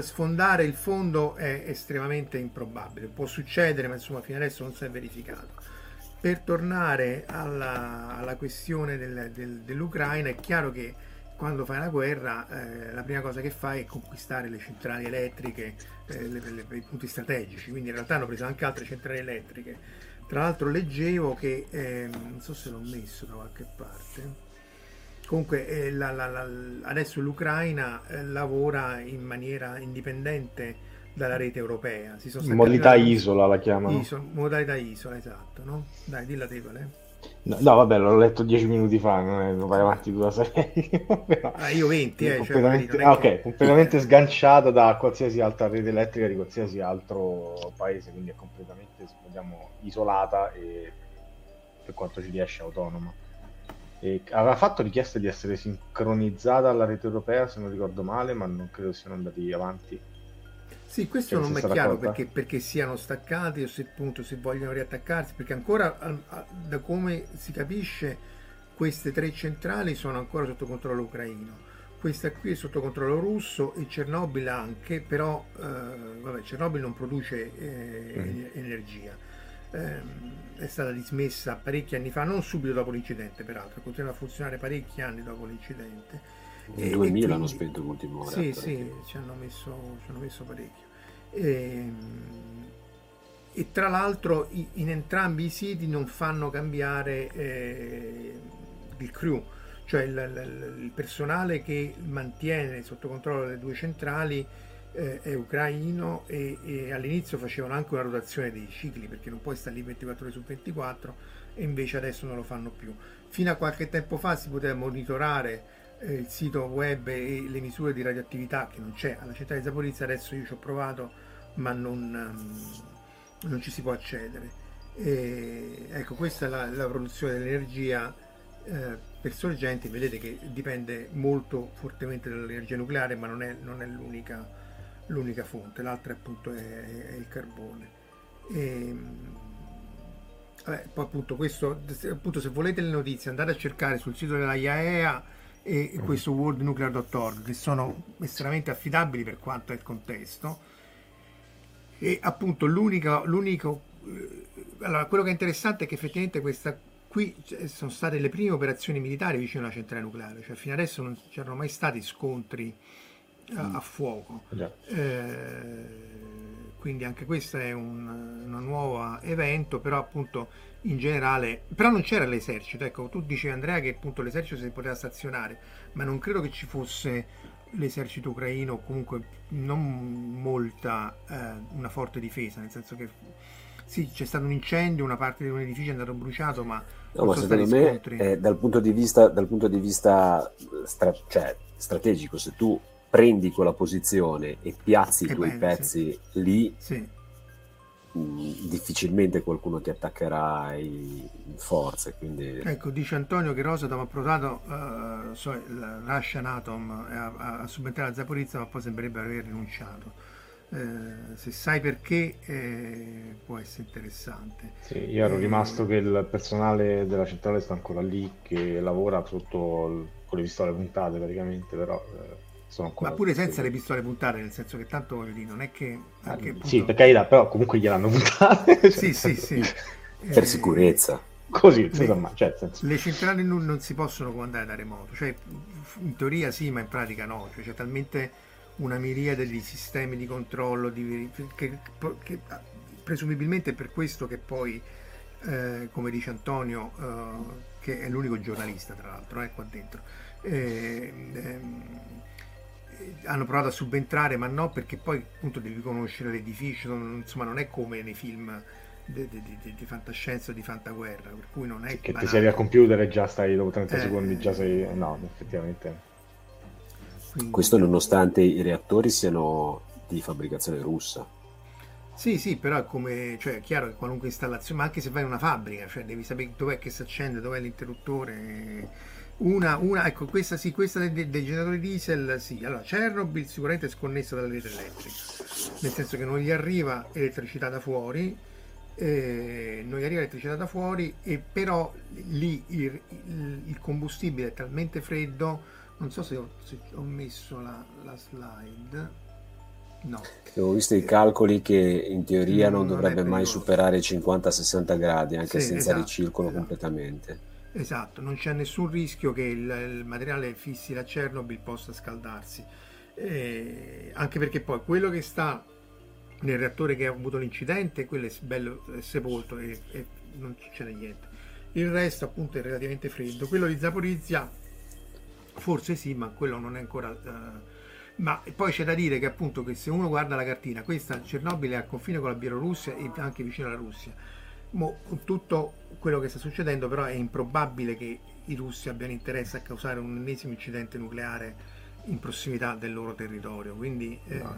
sfondare il fondo è estremamente improbabile. Può succedere, ma insomma, fino adesso non si è verificato. Per tornare alla, alla questione del, del, dell'Ucraina, è chiaro che quando fai la guerra eh, la prima cosa che fai è conquistare le centrali elettriche, eh, le, le, i punti strategici, quindi in realtà hanno preso anche altre centrali elettriche. Tra l'altro leggevo che, eh, non so se l'ho messo da qualche parte, comunque eh, la, la, la, adesso l'Ucraina eh, lavora in maniera indipendente dalla rete europea. Si sono modalità isola la chiamano. Iso, modalità isola, esatto. No? Dai, dilla te qual. No, no, vabbè, l'ho letto dieci minuti fa, non, è, non vai avanti tutta la serie. ah, io 20, eh, completamente, cioè, ah, ok, completamente sganciata da qualsiasi altra rete elettrica di qualsiasi altro paese, quindi è completamente, diciamo, isolata e per quanto ci riesce autonoma. E aveva fatto richiesta di essere sincronizzata alla rete europea, se non ricordo male, ma non credo siano andati avanti sì, questo non è chiaro perché, perché, siano staccati o se appunto si vogliono riattaccarsi, perché ancora da come si capisce queste tre centrali sono ancora sotto controllo ucraino. Questa qui è sotto controllo russo e Chernobyl anche, però eh, vabbè, Chernobyl non produce eh, mm. energia. Eh, è stata dismessa parecchi anni fa, non subito dopo l'incidente peraltro, continua a funzionare parecchi anni dopo l'incidente. Nel 2000 quindi, hanno spento l'ultimo Sì, sì, ci hanno messo, ci hanno messo parecchio. E, ehm, e tra l'altro in entrambi i siti non fanno cambiare eh, il crew, cioè il, il, personale che mantiene sotto controllo le due centrali eh, è ucraino e, e, all'inizio facevano anche una rotazione dei cicli perché non puoi stare lì 24 ore su 24 e invece adesso non lo fanno più. Fino a qualche tempo fa si poteva monitorare eh, il sito web e le misure di radioattività che non c'è alla città di Zaporizia, adesso io ci ho provato ma non, um, non ci si può accedere. E, ecco, questa è la, la produzione dell'energia eh, per sorgenti, vedete che dipende molto fortemente dall'energia nucleare, ma non è, non è l'unica, l'unica, fonte, l'altra appunto è, è il carbone. E, vabbè, poi appunto questo, appunto se volete le notizie andate a cercare sul sito della IAEA e questo worldnuclear.org che sono estremamente affidabili per quanto è il contesto e appunto l'unico, l'unico eh, allora quello che è interessante è che effettivamente questa qui sono state le prime operazioni militari vicino alla centrale nucleare, cioè fino adesso non c'erano mai stati scontri a, a fuoco. Eh, quindi anche questo è un, un nuovo evento, però appunto in generale, però non c'era l'esercito, ecco, tu dicevi Andrea che appunto l'esercito si poteva stazionare, ma non credo che ci fosse l'esercito ucraino comunque non molta, eh, una forte difesa, nel senso che sì, c'è stato un incendio, una parte di un edificio è andato bruciato, ma, no, ma secondo me eh, dal punto di vista, dal punto di vista stra- cioè, strategico, se tu prendi quella posizione e piazzi i tuoi pezzi lì, sì. Difficilmente qualcuno ti attaccherà in forze. Quindi... Ecco, dice Antonio che Rosatom ha provato uh, so, il Russian Atom a, a subentrare a Zaporizia, ma poi sembrerebbe aver rinunciato. Eh, se sai perché eh, può essere interessante. Sì, io ero eh, rimasto che il personale della centrale sta ancora lì, che lavora sotto con le pistole puntate praticamente, però eh, ma pure senza le pistole puntate, nel senso che tanto voglio dire, non è che... Anche, appunto... Sì, per carità, però comunque gliel'hanno puntate. cioè, sì, sì, sì. Per eh, sicurezza. Così, le, insomma, cioè, senso... le centrali non, non, si possono comandare da remoto, cioè in teoria sì, ma in pratica no, cioè, c'è talmente una miriade di sistemi di controllo di, che, che, presumibilmente è per questo che poi, eh, come dice Antonio, eh, che è l'unico giornalista tra l'altro eh, qua dentro, eh, hanno provato a subentrare, ma no, perché poi appunto devi conoscere l'edificio, insomma non è come nei film di, di, di, di fantascienza o di fantaguerra, per cui non è che banale. ti sei al computer e già stai dopo 30 eh, secondi, già sei... no, effettivamente. Quindi... Questo nonostante i reattori siano di fabbricazione russa. Sì, sì, però è come, cioè, è chiaro che qualunque installazione, ma anche se vai in una fabbrica, cioè devi sapere dov'è che si accende, dov'è l'interruttore. Una, una, ecco, questa sì, questa dei, dei, generatori diesel, sì. Allora, Chernobyl sicuramente è sconnessa dalla rete elettrica, nel senso che non gli arriva elettricità da fuori, eh, non gli arriva elettricità da fuori, e però lì il, il, il combustibile è talmente freddo, non so se ho, se ho messo la, la slide No. Ho visto i calcoli che in teoria non, non dovrebbe mai superare i 50-60 gradi, anche sì, senza esatto, ricircolo esatto. completamente. Esatto, non c'è nessun rischio che il, il materiale fissi da Chernobyl possa scaldarsi. Eh, anche perché poi quello che sta nel reattore che ha avuto l'incidente, quello è bello è sepolto e, e non succede niente. Il resto appunto è relativamente freddo. Quello di Zaporizia forse sì, ma quello non è ancora... Uh, ma poi c'è da dire che appunto che se uno guarda la cartina, questa Cernobile è al confine con la Bielorussia e anche vicino alla Russia. Mo, tutto quello che sta succedendo, però è improbabile che i russi abbiano interesse a causare un ennesimo incidente nucleare in prossimità del loro territorio. Quindi, eh, no,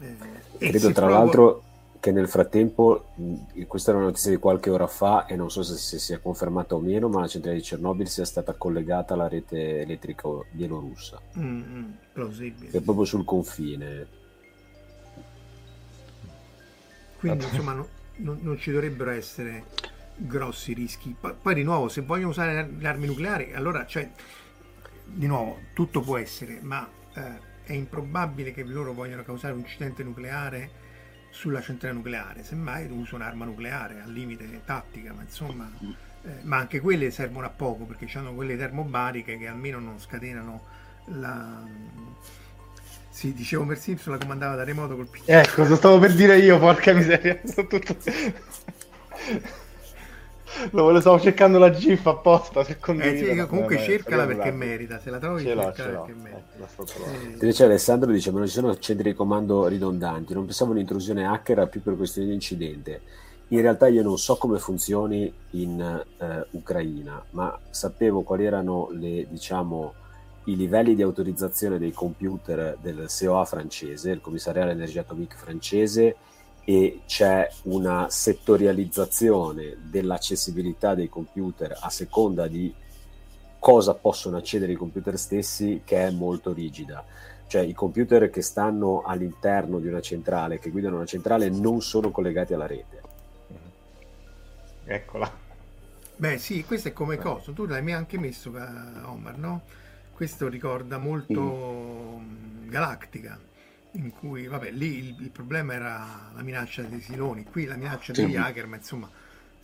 eh, credo tra provo... l'altro che nel frattempo, questa è una notizia di qualche ora fa e non so se, se sia confermata o meno, ma la centrale di Chernobyl sia stata collegata alla rete elettrica bielorussa. Mm, plausibile. È proprio sul confine. Quindi insomma no, no, non ci dovrebbero essere grossi rischi. Poi, poi, di nuovo, se vogliono usare le armi nucleari, allora cioè, di nuovo, tutto può essere, ma eh, è improbabile che loro vogliano causare un incidente nucleare sulla centrale nucleare, semmai uso un'arma nucleare al limite tattica, ma insomma, eh, ma anche quelle servono a poco perché hanno quelle termobariche che almeno non scatenano la... Sì, dicevo per Simpson la comandava da remoto col PC. Ecco, lo stavo per dire io, porca miseria. Tutto... Lo stavo cercando la GIF apposta. Se eh sì, comunque cercala perché merita. Se la trovi, ce l'ho, ce l'ho. perché merita. Eh, Invece Alessandro dice: Ma non ci sono centri di comando ridondanti. Non pensavo un'intrusione hacker più per questioni di incidente. In realtà io non so come funzioni in eh, Ucraina, ma sapevo quali erano le, diciamo, i livelli di autorizzazione dei computer del COA francese, il commissariato all'energia atomica francese, e c'è una settorializzazione dell'accessibilità dei computer a seconda di cosa possono accedere i computer stessi che è molto rigida. Cioè i computer che stanno all'interno di una centrale, che guidano una centrale, non sono collegati alla rete. Eccola. Beh sì, questo è come cosa. Tu l'hai anche messo, Omar, no? Questo ricorda molto mm. Galactica in cui, vabbè, lì il, il, problema era la minaccia dei siloni, qui la minaccia sì. degli hacker, ma insomma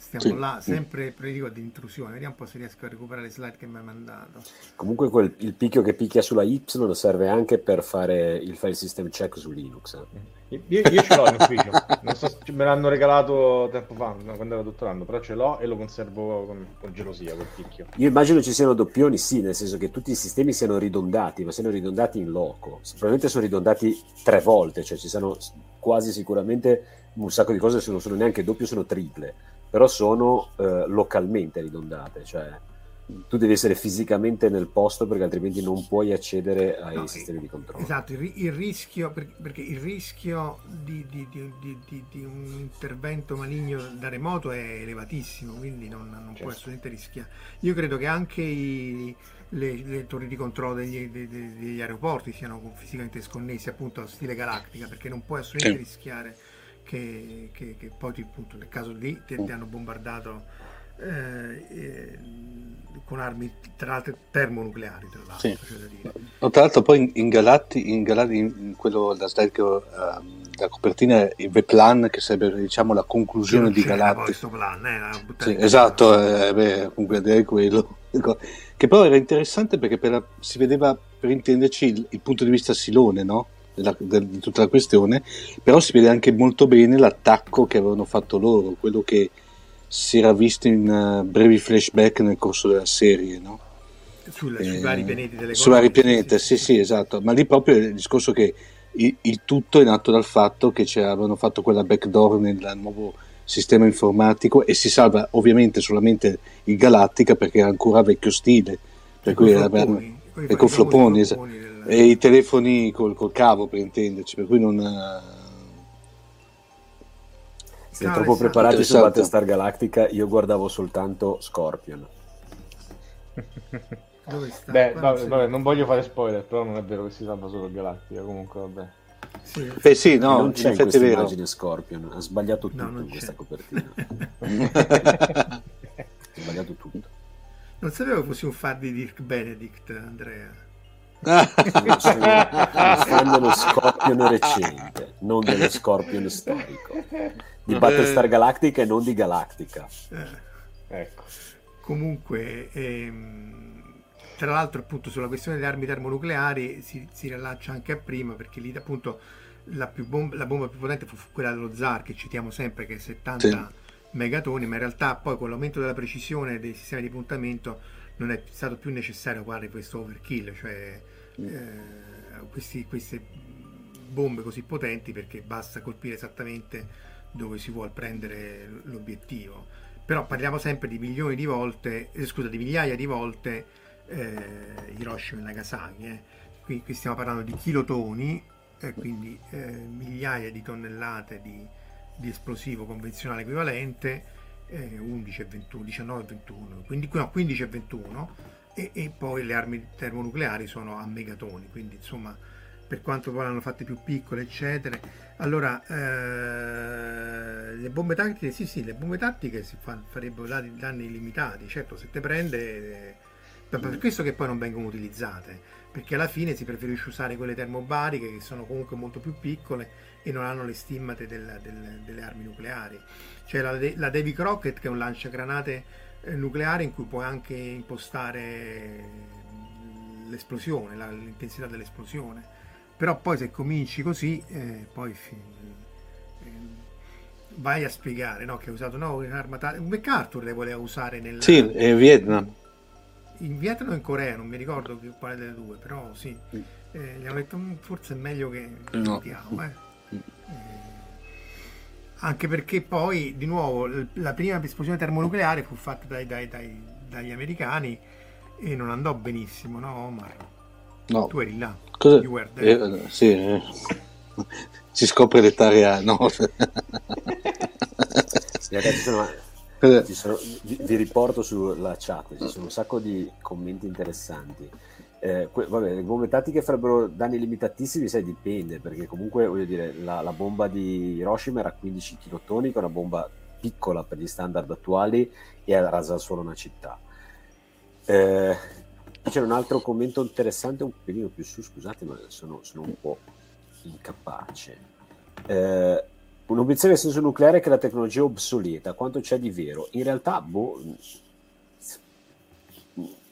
stiamo sì. là sempre predico di intrusione. Vediamo un po' se riesco a recuperare le slide che mi hai mandato. Comunque quel, il picchio che picchia sulla Y serve anche per fare il file system check su Linux. Eh. Io, io, ce l'ho in ufficio, non so, me l'hanno regalato tempo fa, quando ero dottorando, però ce l'ho e lo conservo con, con gelosia, quel picchio. Io immagino ci siano doppioni, sì, nel senso che tutti i sistemi siano ridondati, ma siano ridondati in loco. Probabilmente sono ridondati tre volte, cioè ci sono quasi sicuramente un sacco di cose se non sono neanche doppio, sono triple, però sono eh, localmente ridondate, cioè tu devi essere fisicamente nel posto perché altrimenti non puoi accedere ai no, sistemi di controllo. Esatto, il, il rischio, perché il rischio di, di, di, di, un intervento maligno da remoto è elevatissimo, quindi non, non certo. può assolutamente rischiare. Io credo che anche i, le, le, torri di controllo degli, degli, degli, aeroporti siano fisicamente sconnessi appunto a stile galattica, perché non puoi assolutamente sì. rischiare che, che, che, poi appunto nel caso lì ti, ti hanno bombardato eh, eh, con armi tra l'altro termonucleari tra l'altro, Sì. dire. No, tra l'altro poi in, in Galatti, in, Galatti, in quello la slide che ehm, la copertina è il V-Plan che sarebbe diciamo la conclusione di Galatti. plan, eh, Sì, esatto, eh, beh, comunque direi quello. Che però era interessante perché per la- si vedeva, per intenderci, il, il punto di vista silone, no? Del- di tutta la questione, però si vede anche molto bene l'attacco che avevano fatto loro, quello che si era visto in eh, brevi flashback nel corso della serie, no? Sul- sui Eh, vari pianeti delle Sui vari pianeti, sì, sì, esatto. Ma lì proprio il discorso che il, il tutto è nato dal fatto che avevano fatto quella backdoor nel nuovo sistema informatico e si salva ovviamente solamente il Galattica perché era ancora vecchio stile. Per Coi cui era flopponi, coi- e coi con famosi flopponi, es- flopponi del- e i telefoni col, col cavo per intenderci, per cui non... eh, Siete Ciao, troppo Alessandro. preparati su. Battlestar Galactica, io guardavo soltanto Scorpion. Dove sta? Beh, vabbè, vabbè, non voglio fare spoiler, però non è vero che si salva solo il Galattica, comunque vabbè. Sì, Beh sì, no, non c'è in questa vero. immagine Scorpion, ha sbagliato tutto No, non in questa c'è. copertina. ha sbagliato tutto. Non sapevo che fossi un fan di Dirk Benedict, Andrea. Sono, sono un fan dello Scorpion recente, non dello Scorpion storico. Di Battlestar Galactica e non di Galactica. Eh, Ecco. comunque, ehm, tra l'altro, appunto, sulla questione delle armi termonucleari si, si riallaccia anche a prima, perché lì, appunto, la, più bom- la bomba più potente fu, fu quella dello Zar, che citiamo sempre, che è 70 Sì. megatoni, ma in realtà poi con l'aumento della precisione dei sistemi di puntamento non è stato più necessario fare questo overkill, cioè eh, questi- queste bombe così potenti perché basta colpire esattamente dove si vuole prendere l'obiettivo. Però parliamo sempre di milioni di volte, eh, scusa, di migliaia di volte eh, Hiroshima e Nagasaki. eh. Qui, qui stiamo parlando di kilotoni, eh, quindi eh, migliaia di tonnellate di, di esplosivo convenzionale equivalente, eh, 11 e 21, 19 e 21, quindi, no, 15 e 21, e, e poi le armi termonucleari sono a megatoni, quindi insomma per quanto poi l'hanno fatte più piccole eccetera. Allora eh, le bombe tattiche sì sì le bombe tattiche si fa- farebbero danni, danni illimitati certo se te prende eh, per questo che poi non vengono utilizzate perché alla fine si preferisce usare quelle termobariche che sono comunque molto più piccole e non hanno le stimmate del- del- delle armi nucleari. C'è la, la Davy Crockett che è un lanciagranate nucleare in cui puoi anche impostare l'esplosione, la- l'intensità dell'esplosione. Però poi se cominci così, eh, poi fi- eh, vai a spiegare no, che ha usato no, un'arma ta- un MacArthur le voleva usare nel, Sì, è Vietnam. in Vietnam o in Corea, non mi ricordo quale delle due, però sì. Eh, gli hanno detto "Mm, forse è meglio che No. evitiamo, eh." Eh, anche perché poi di nuovo la prima esplosione termonucleare fu fatta dai- dai- dai- dagli americani e non andò benissimo, no Omar? No. Tu eri là. Cosa- You were there. eh, sì, eh. si scopre l'età reale. No. Ragazzi, sono- sono- vi, vi riporto sulla chat, ci sono un sacco di commenti interessanti. Eh, que- vabbè, le bombe tattiche farebbero danni limitatissimi, sai, dipende, perché comunque voglio dire, la, la bomba di Hiroshima era 15 kilotoni, che è una bomba piccola per gli standard attuali e ha raso solo una città. Eh, c'era un altro commento interessante, un pelino più su, scusate, ma sono, sono un po' incapace. Eh, un'obiezione del senso nucleare è che la tecnologia è obsoleta, quanto c'è di vero? In realtà, boh,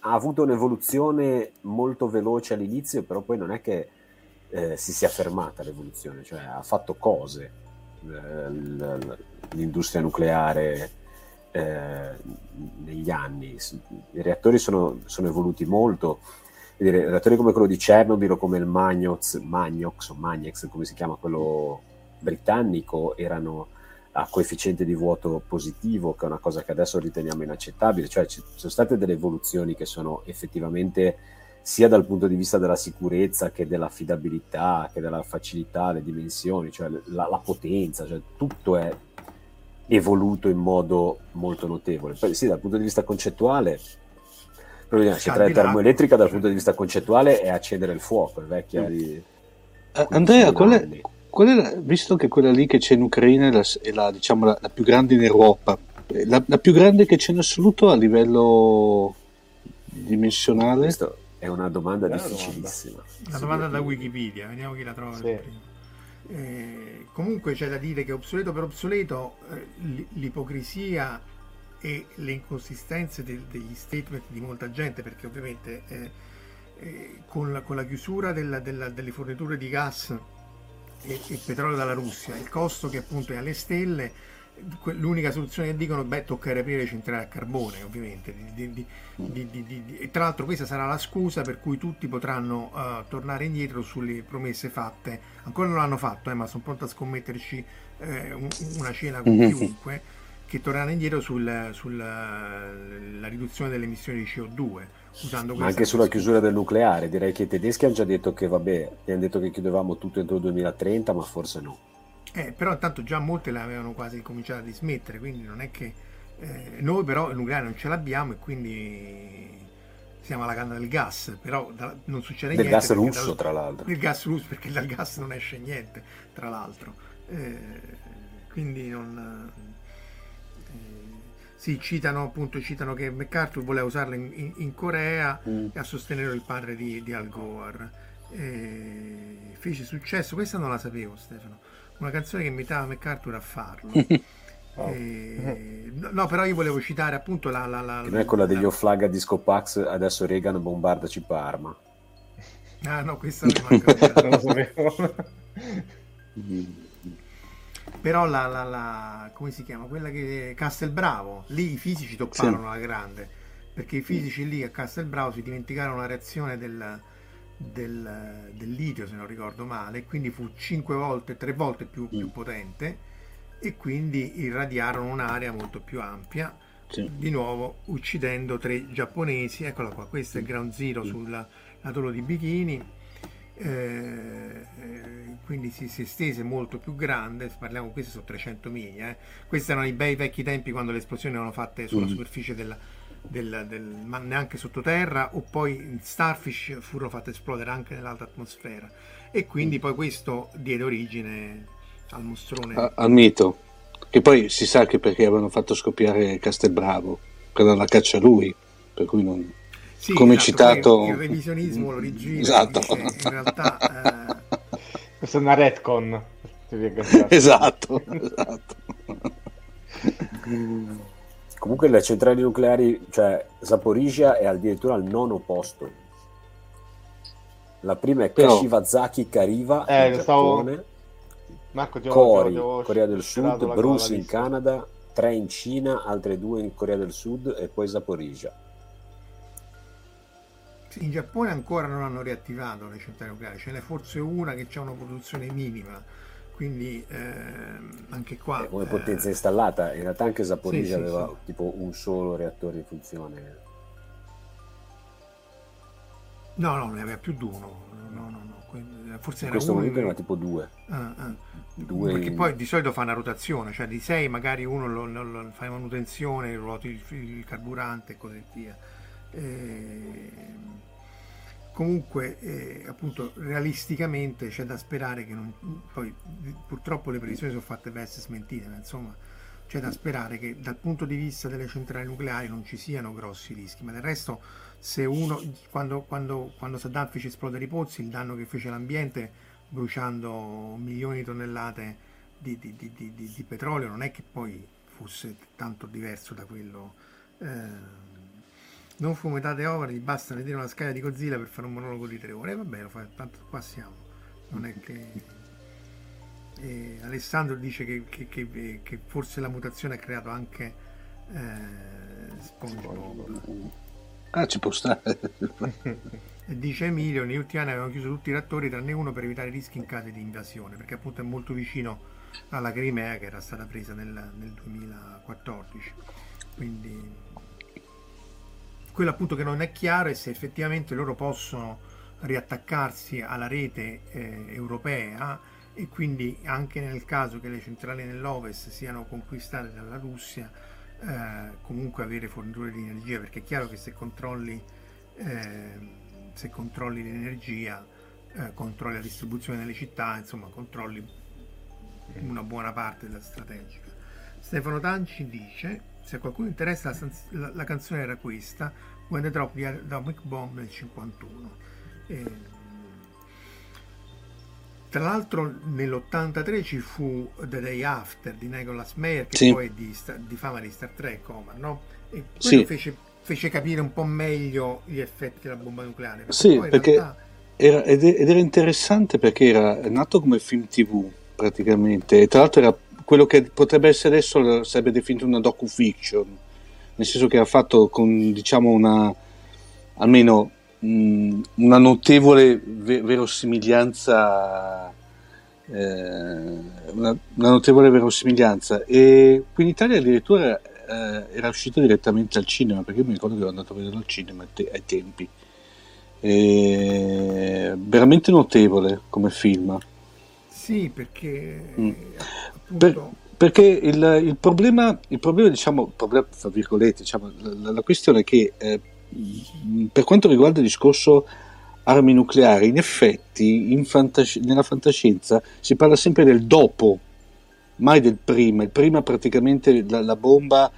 ha avuto un'evoluzione molto veloce all'inizio, però poi non è che eh, si sia fermata l'evoluzione, cioè ha fatto cose eh, l'industria nucleare eh, negli anni. I reattori sono, sono evoluti molto. Dire, reattori come quello di Chernobyl o come il Magnox, Magnox o Magnex, come si chiama quello britannico, erano a coefficiente di vuoto positivo, che è una cosa che adesso riteniamo inaccettabile. Cioè ci sono state delle evoluzioni che sono effettivamente sia dal punto di vista della sicurezza che dell'affidabilità, che della facilità, le dimensioni, cioè la, la potenza, cioè tutto è evoluto in modo molto notevole. Poi sì, dal punto di vista concettuale, però la centrale termoelettrica dal punto di vista concettuale è accendere il fuoco, è vecchia di... Eh, Andrea, qual è la- visto che quella lì che c'è in Ucraina è la, è la, diciamo, la, la più grande in Europa, La, la, più grande che c'è in assoluto a livello dimensionale? Questa è una domanda è difficilissima. Una domanda, domanda da Wikipedia, vediamo chi la trova sì. eh, comunque c'è da dire che obsoleto per obsoleto eh, l'ipocrisia e le inconsistenze de- degli statement di molta gente, perché ovviamente eh, eh, con, la, con, la, chiusura della, della, delle forniture di gas e, e petrolio dalla Russia, il costo che appunto è alle stelle, l'unica soluzione che dicono beh tocca riaprire le centrali a carbone ovviamente. Di, di, di, e tra l'altro questa sarà la scusa per cui tutti potranno uh, tornare indietro sulle promesse fatte. Ancora non l'hanno fatto eh, ma sono pronto a scommetterci eh, un, una cena con mm-hmm. chiunque che torneranno indietro sulla sul, riduzione delle emissioni di CO2 usando ma anche sulla chiusura del nucleare direi che i tedeschi hanno già detto che vabbè hanno detto che chiudevamo tutto entro il 2030 ma forse no eh, però intanto già molte le avevano quasi cominciato a dismettere, quindi non è che eh, noi però il nucleare non ce l'abbiamo e quindi siamo alla canna del gas, però da, non succede del niente. Del gas russo, dal, tra l'altro. Del gas russo, perché dal gas non esce niente, tra l'altro. Eh, quindi non... Sì, citano appunto citano che MacArthur voleva usarla in, in, in Corea mm. a sostenere il padre di, di Al Gore. Eh, fece successo, questa non la sapevo Stefano una canzone che invitava MacArthur a farlo. E... No, però io volevo citare appunto la. la, la che non è quella degli Offlag a Disco Pax, adesso Reagan bombardaci Parma. Ah, no, questa non, non lo sapevo. Però la, la, la, come si chiama? Quella che Castelbravo, lì i fisici topparono sì. alla grande perché i fisici lì a Castelbravo si dimenticarono la reazione del, del, del, litio, se non ricordo male, quindi fu 5 volte, 3 volte più, più mm. potente e quindi irradiarono un'area molto più ampia, sì. di nuovo uccidendo tre giapponesi. Eccola qua, questo è il Ground Zero mm. sull'atollo di Bikini. Eh, quindi si, si, estese molto più grande parliamo questi sono 300 miglia eh. questi erano i bei vecchi tempi quando le esplosioni erano fatte sulla mm. superficie della, del, del, ma neanche sottoterra o poi Starfish furono fatte esplodere anche nell'alta atmosfera e quindi poi questo diede origine al mostrone a, al mito che poi si sa che perché avevano fatto scoppiare Castelbravo per la caccia a lui per cui non sì, come esatto, citato il revisionismo l'origine esatto. in realtà eh... questa è una retcon esatto esatto Comunque le centrali nucleari, cioè Zaporizhia è addirittura al nono posto. La prima è Però... Kashiwazaki Kariva eh, in Giappone, stavo... Marco, Cori, Corea del Sud, Bruce in Canada, tre in Cina, altre due in Corea del Sud e poi Zaporizhia. In Giappone ancora non hanno riattivato le centrali nucleari, ce n'è forse una che ha una produzione minima quindi ehm, anche qua... Eh, come potenza eh, installata, in realtà anche Zaporizhia sì, aveva sì, tipo un solo reattore in funzione. No, no, ne aveva più di uno. No, no, no. Forse in questo momento era tipo due. Ah, ah. due Perché in... poi di solito fa una rotazione, cioè di sei magari uno lo, lo, lo fai manutenzione, ruoti il, il, carburante e così via. E comunque eh, appunto realisticamente c'è da sperare che non, poi purtroppo le previsioni sono fatte per essere smentite ma insomma c'è da sperare che dal punto di vista delle centrali nucleari non ci siano grossi rischi. Ma del resto se uno quando, quando, quando Saddam fece esplodere i pozzi il danno che fece all'ambiente bruciando milioni di tonnellate di, di, di, di petrolio non è che poi fosse tanto diverso da quello eh, non fumetate over, gli basta vedere una scala di Godzilla per fare un monologo di tre ore. E vabbè, lo fa, tanto qua siamo. Non è che... E Alessandro dice che, che, che, che, forse la mutazione ha creato anche eh, SpongeBob. Ah, ci può stare. dice Emilio, negli ultimi anni avevano chiuso tutti i reattori tranne uno per evitare rischi in caso di invasione, perché appunto è molto vicino alla Crimea che era stata presa nel, nel 2014. Quindi quello appunto che non è chiaro è se effettivamente loro possono riattaccarsi alla rete eh, europea e quindi anche nel caso che le centrali nell'Ovest siano conquistate dalla Russia eh, comunque avere forniture di energia perché è chiaro che se controlli, eh, se controlli l'energia eh, controlli la distribuzione nelle città insomma controlli una buona parte della strategica. Stefano Tanci dice Se a qualcuno interessa, la, la, la canzone era questa, When Drop di Atomic Bomb nel 51. E, tra l'altro nell'83 ci fu The Day After di Nicholas Meyer, che Sì. poi è di, di fama di Star Trek, Omar, no? E quello Sì. fece, fece capire un po' meglio gli effetti della bomba nucleare. perché Sì, perché realtà- era, ed ed era interessante perché era nato come film TV praticamente, e tra l'altro era quello che potrebbe essere adesso sarebbe definito una docu-fiction, nel senso che era fatto con diciamo una almeno mh, una notevole ve- verosimiglianza eh, una, una notevole verosimiglianza. E qui in Italia addirittura eh, era uscito direttamente al cinema perché io mi ricordo che ero andato a vederlo al cinema ai te- ai tempi. E veramente notevole come film. Sì, perché Mm. appunto... Per- perché il, il problema, il problema, diciamo, problema, fra virgolette, diciamo, la, la questione è che eh, per quanto riguarda il discorso armi nucleari, in effetti in fantasci- nella fantascienza si parla sempre del dopo, mai del prima. Il prima praticamente la, la bomba,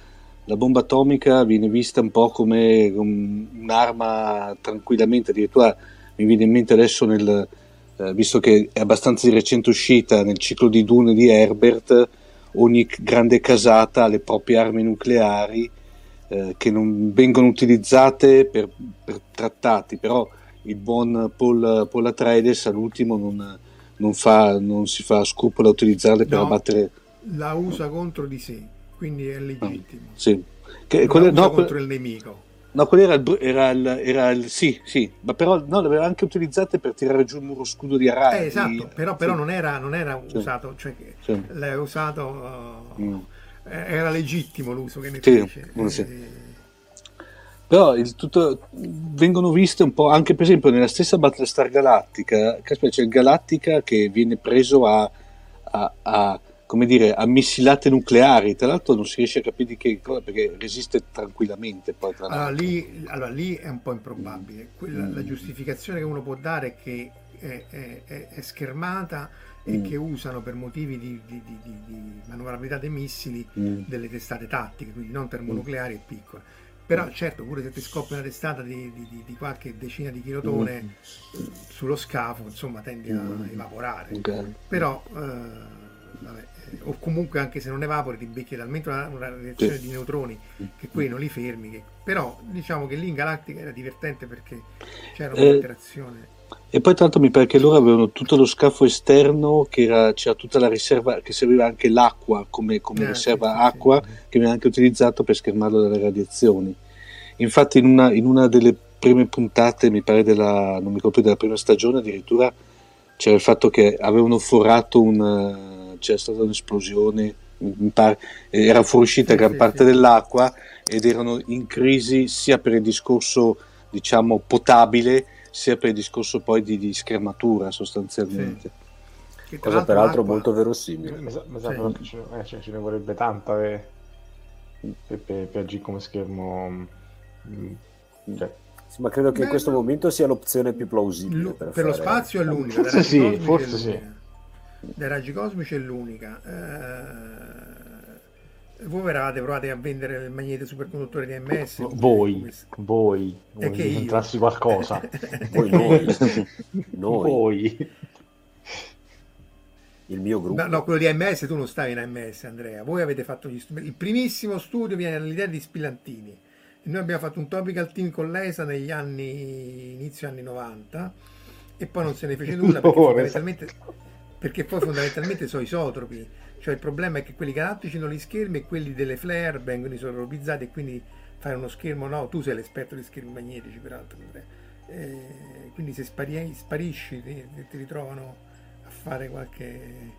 la bomba atomica viene vista un po' come un- un'arma tranquillamente, addirittura mi viene in mente adesso nel, eh, visto che è abbastanza di recente uscita nel ciclo di Dune di Herbert, ogni grande casata ha le proprie armi nucleari eh, che non vengono utilizzate per, per trattati, però il buon Paul, Paul Atreides all'ultimo non, non fa- non si fa scrupolo a utilizzarle per No. abbattere... la usa contro di sé, quindi è legittimo. Sì. Che, usa no, contro que- il nemico. No, quello era il, era il, era il- Sì, sì, ma però no, le aveva anche utilizzate per tirare giù il muro scudo di Arrai. Eh, esatto, però, però Sì. non era, non era Sì. usato, cioè Sì. l'aveva usato, uh, Mm. eh, era legittimo l'uso che ne fece. sì. Eh, Però il tutto, vengono viste un po' anche per esempio nella stessa Battlestar Galactica, caspita, c'è il Galactica che viene preso a, a- a, come dire, a missilate nucleari, tra l'altro non si riesce a capire di che cosa perché resiste tranquillamente poi tra Allora lì, allora, lì è un po' improbabile. Quella- Mm. La giustificazione che uno può dare è che è, è- è- schermata e Mm. che usano per motivi di, di- di- di- manovrabilità dei missili Mm. delle testate tattiche, quindi non termonucleari e piccole. Però certo, pure se ti scoppia una testata di, qualche decina di kilotone Mm. sullo scafo, insomma, tendi a Mm. evaporare. Ok. Però, eh, vabbè, o comunque anche se non evapori ti becchi talmente una, una reazione Sì. di neutroni che quelli non li fermi. che- Però diciamo che lì in Galactica era divertente perché c'era Eh, un'interazione. E poi l'altro mi pare che loro avevano tutto lo scafo esterno, che era, c'era tutta la riserva, che serviva anche l'acqua come, come Eh, riserva sì, acqua, sì. che viene anche utilizzato per schermarlo dalle radiazioni. Infatti in una, in una delle prime puntate, mi pare della, non mi ricordo più, della prima stagione, addirittura c'era il fatto che avevano forato un... c'era stata un'esplosione, eh, era fuoriuscita Sì, gran sì, parte sì. dell'acqua ed erano in crisi sia per il discorso diciamo potabile sia per il discorso poi di, di schermatura sostanzialmente. Che tra Cosa peraltro l'acqua- molto verosimile. Mi sa, mi sa Sì. però che ce, eh, ce- ce ne vorrebbe tanta per, per, per- per agire come schermo. mm, cioè, Sì, ma credo che in Beh, questo no. momento sia l'opzione più plausibile Lu- per, per, lo spazio è l'unica. Sì, forse sì. Dai raggi cosmici è l'unica. Eh, voi eravate provate a vendere il magnete superconduttore di MS? voi, come- voi, E voi che io? inventassi qualcosa. Voi, noi. Noi. Voi. il mio gruppo. No, no, quello di AMS tu non stavi in AMS, Andrea. Voi avete fatto gli studi. Il primissimo studio viene dall'idea di Spillantini. Noi abbiamo fatto un topical team con l'ESA negli anni inizio anni 90 e poi non se ne fece nulla perché Ora, fondamentalmente perché poi fondamentalmente sono isotropi. Cioè il problema è che quelli galattici non li schermi e quelli delle flare vengono isotropicizzati e quindi fai uno schermo, no, tu sei l'esperto di schermi magnetici peraltro. Eh, quindi se spari- sparisci ti, ti ritrovano a fare qualche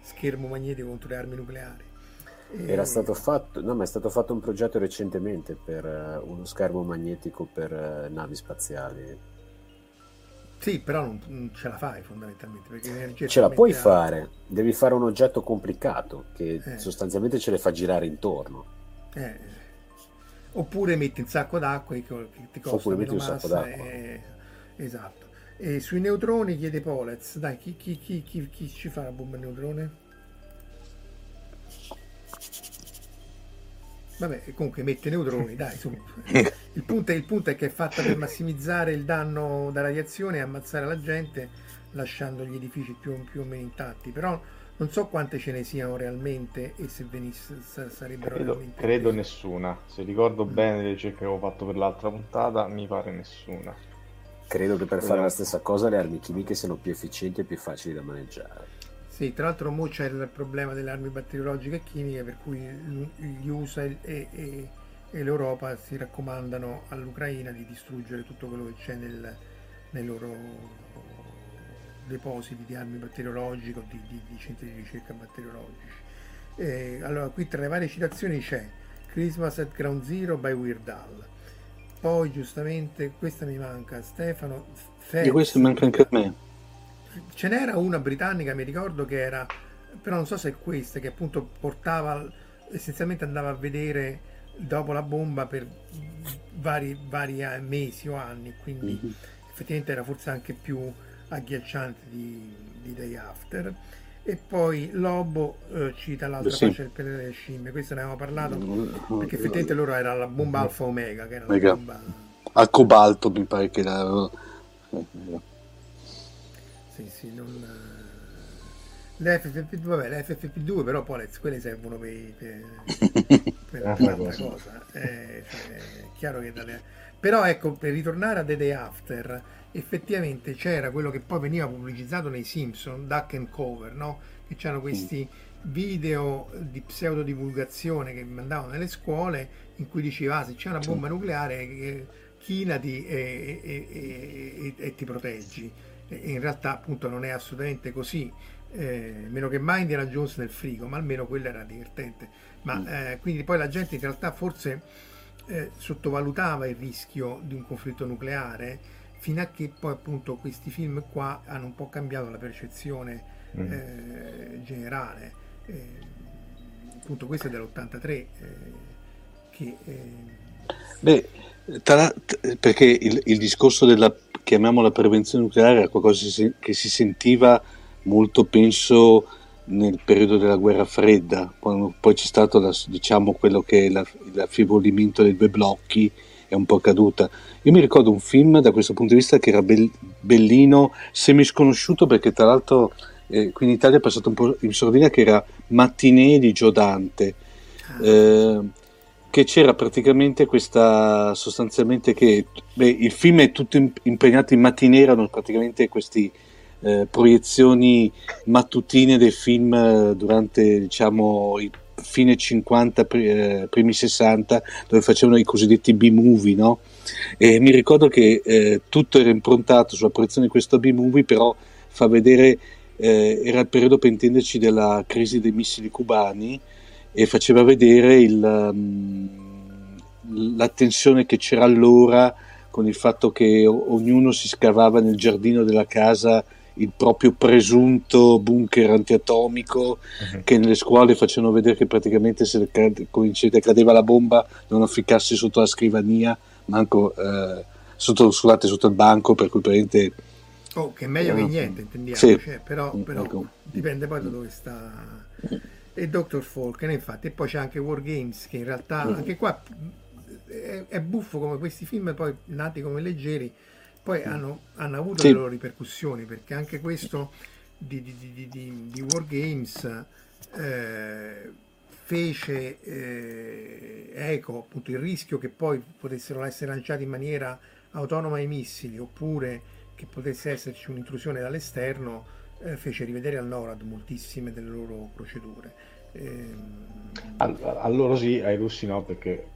schermo magnetico contro le armi nucleari. Era stato fatto, no, ma è stato fatto un progetto recentemente per eh, uno schermo magnetico per eh, navi spaziali. Sì, però non, non ce la fai fondamentalmente perché l'energia Ce la puoi alta. fare, devi fare un oggetto complicato che Eh. sostanzialmente ce le fa girare intorno. Eh, Oppure metti un sacco d'acqua che, ti costa Oppure metti un sacco d'acqua. e- Esatto. E sui neutroni chiede Polez, dai, chi, chi- chi- chi- ci fa la bomba neutrone? Vabbè, comunque mette neutroni, dai, su. Il punto, è, il punto è che è fatta per massimizzare il danno da radiazione e ammazzare la gente lasciando gli edifici più, più o meno intatti, però non so quante ce ne siano realmente e se venisse, sarebbero credo, realmente... Credo nessuna, se ricordo mm. bene le ricerche che avevo fatto per l'altra puntata, mi pare nessuna. Credo che per fare la stessa cosa le armi chimiche siano più efficienti e più facili da maneggiare. Sì, tra l'altro mo c'è il problema delle armi batteriologiche e chimiche per cui gli USA e, e, e l'Europa si raccomandano all'Ucraina di distruggere tutto quello che c'è nel, nei loro depositi di armi batteriologiche o di, di, di centri di ricerca batteriologici. Eh, allora, qui tra le varie citazioni c'è Christmas at Ground Zero by Weird Al. Poi, giustamente, questa mi manca, Stefano. Fez, e questo manca anche a me ce n'era una britannica, mi ricordo che era, però non so se è questa, che appunto portava, essenzialmente andava a vedere dopo la bomba per vari, vari mesi o anni, quindi mm-hmm. effettivamente era forse anche più agghiacciante di, di Day After. E poi Lobo eh, cita l'altra sì. faccia del pianeta delle scimmie, questo ne avevamo parlato mm-hmm. perché effettivamente loro era la bomba mm-hmm. alfa omega, che era la bomba... Al cobalto mi pare che era sì, sì, non... Le FFP2, vabbè, le FFP2 però poi le, quelle servono per, per, per altra cosa. cosa. Eh, cioè, è chiaro che dalle... Però ecco, per ritornare a The Day After, effettivamente c'era quello che poi veniva pubblicizzato nei Simpson, Duck and Cover, no? Che c'erano questi video di pseudodivulgazione che mandavano nelle scuole in cui diceva ah, se c'è una bomba nucleare eh, chinati e, e, e, e ti proteggi in realtà appunto non è assolutamente così, eh, meno che mai Indiana Jones nel frigo, ma almeno quello era divertente. Ma mm. eh, quindi poi la gente in realtà forse eh, sottovalutava il rischio di un conflitto nucleare fino a che poi appunto questi film qua hanno un po' cambiato la percezione mm. Eh, generale. Eh, appunto questo è dell'83 eh, che... Beh, tra, perché il, il discorso della chiamiamola prevenzione nucleare, era qualcosa che si sentiva molto, penso, nel periodo della guerra fredda, quando poi c'è stato la, diciamo, quello che è la, l'affievolimento dei due blocchi, è un po' caduta. Io mi ricordo un film da questo punto di vista che era be- bellino, semi-sconosciuto perché tra l'altro eh, qui in Italia è passato un po' in sordina che era Mattinee di Giodante. Ah. Eh, che c'era praticamente questa sostanzialmente che beh, il film è tutto impegnato in mattina erano praticamente queste eh, proiezioni mattutine dei film eh, durante diciamo i fine 50 eh, primi 60 dove facevano i cosiddetti B-movie no? e mi ricordo che eh, tutto era improntato sulla proiezione di questo B-movie però fa vedere eh, era il periodo per intenderci della crisi dei missili cubani e faceva vedere il, um, la tensione che c'era allora con il fatto che ognuno si scavava nel giardino della casa il proprio presunto bunker antiatomico uh-huh. che nelle scuole facevano vedere che praticamente se cadeva la bomba non afficassi sotto la scrivania manco eh, sotto, scusate, sotto il banco per cui praticamente oh, che è meglio che niente intendiamo sì. cioè, però, però ecco. dipende poi da dove sta e Dr. Falken infatti e poi c'è anche War Games che in realtà mm. anche qua è, è, buffo come questi film poi nati come leggeri poi mm. hanno, hanno, avuto sì. le loro ripercussioni perché anche questo di, di, di, di, di War Games eh, fece eh, eco appunto il rischio che poi potessero essere lanciati in maniera autonoma i missili oppure che potesse esserci un'intrusione dall'esterno eh, fece rivedere al NORAD moltissime delle loro procedure. Ehm... A, loro sì, ai russi no, perché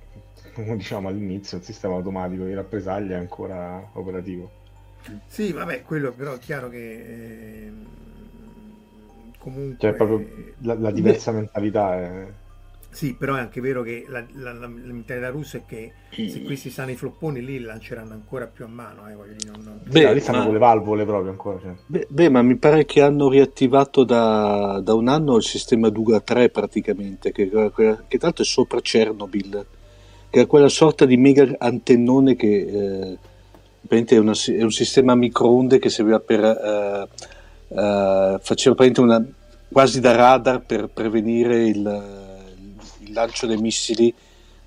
come diciamo all'inizio il sistema automatico di rappresaglia è ancora operativo. Sì, vabbè, quello però è chiaro che eh, comunque... Cioè proprio la, la diversa mentalità è... Sì, però è anche vero che la, la, la, la mentalità russa è che se questi stanno i flopponi lì lanceranno ancora più a mano. Eh, dire, non... Beh, lì stanno ma... con le valvole proprio ancora. Cioè. Beh, beh, ma mi pare che hanno riattivato da, da un anno il sistema Duga 3 praticamente, che, che, che tra l'altro è sopra Chernobyl, che è quella sorta di mega antennone che eh, è, una, è, un sistema a microonde che serviva per... Eh, eh, faceva una, quasi da radar per prevenire il lancio dei missili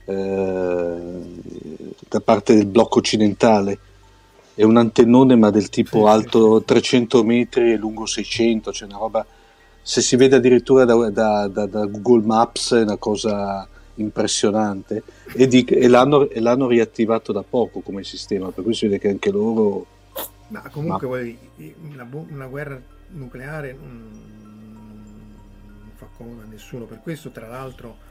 eh, da parte del blocco occidentale. È un antennone ma del tipo alto sì, sì. 300 metri e lungo 600, cioè una roba... Se si vede addirittura da, da, da, da Google Maps è una cosa impressionante e, di, e, l'hanno, e, l'hanno, riattivato da poco come sistema, per cui si vede che anche loro... Ma comunque ma... Poi, una, una, guerra nucleare non, non fa comodo a nessuno, per questo tra l'altro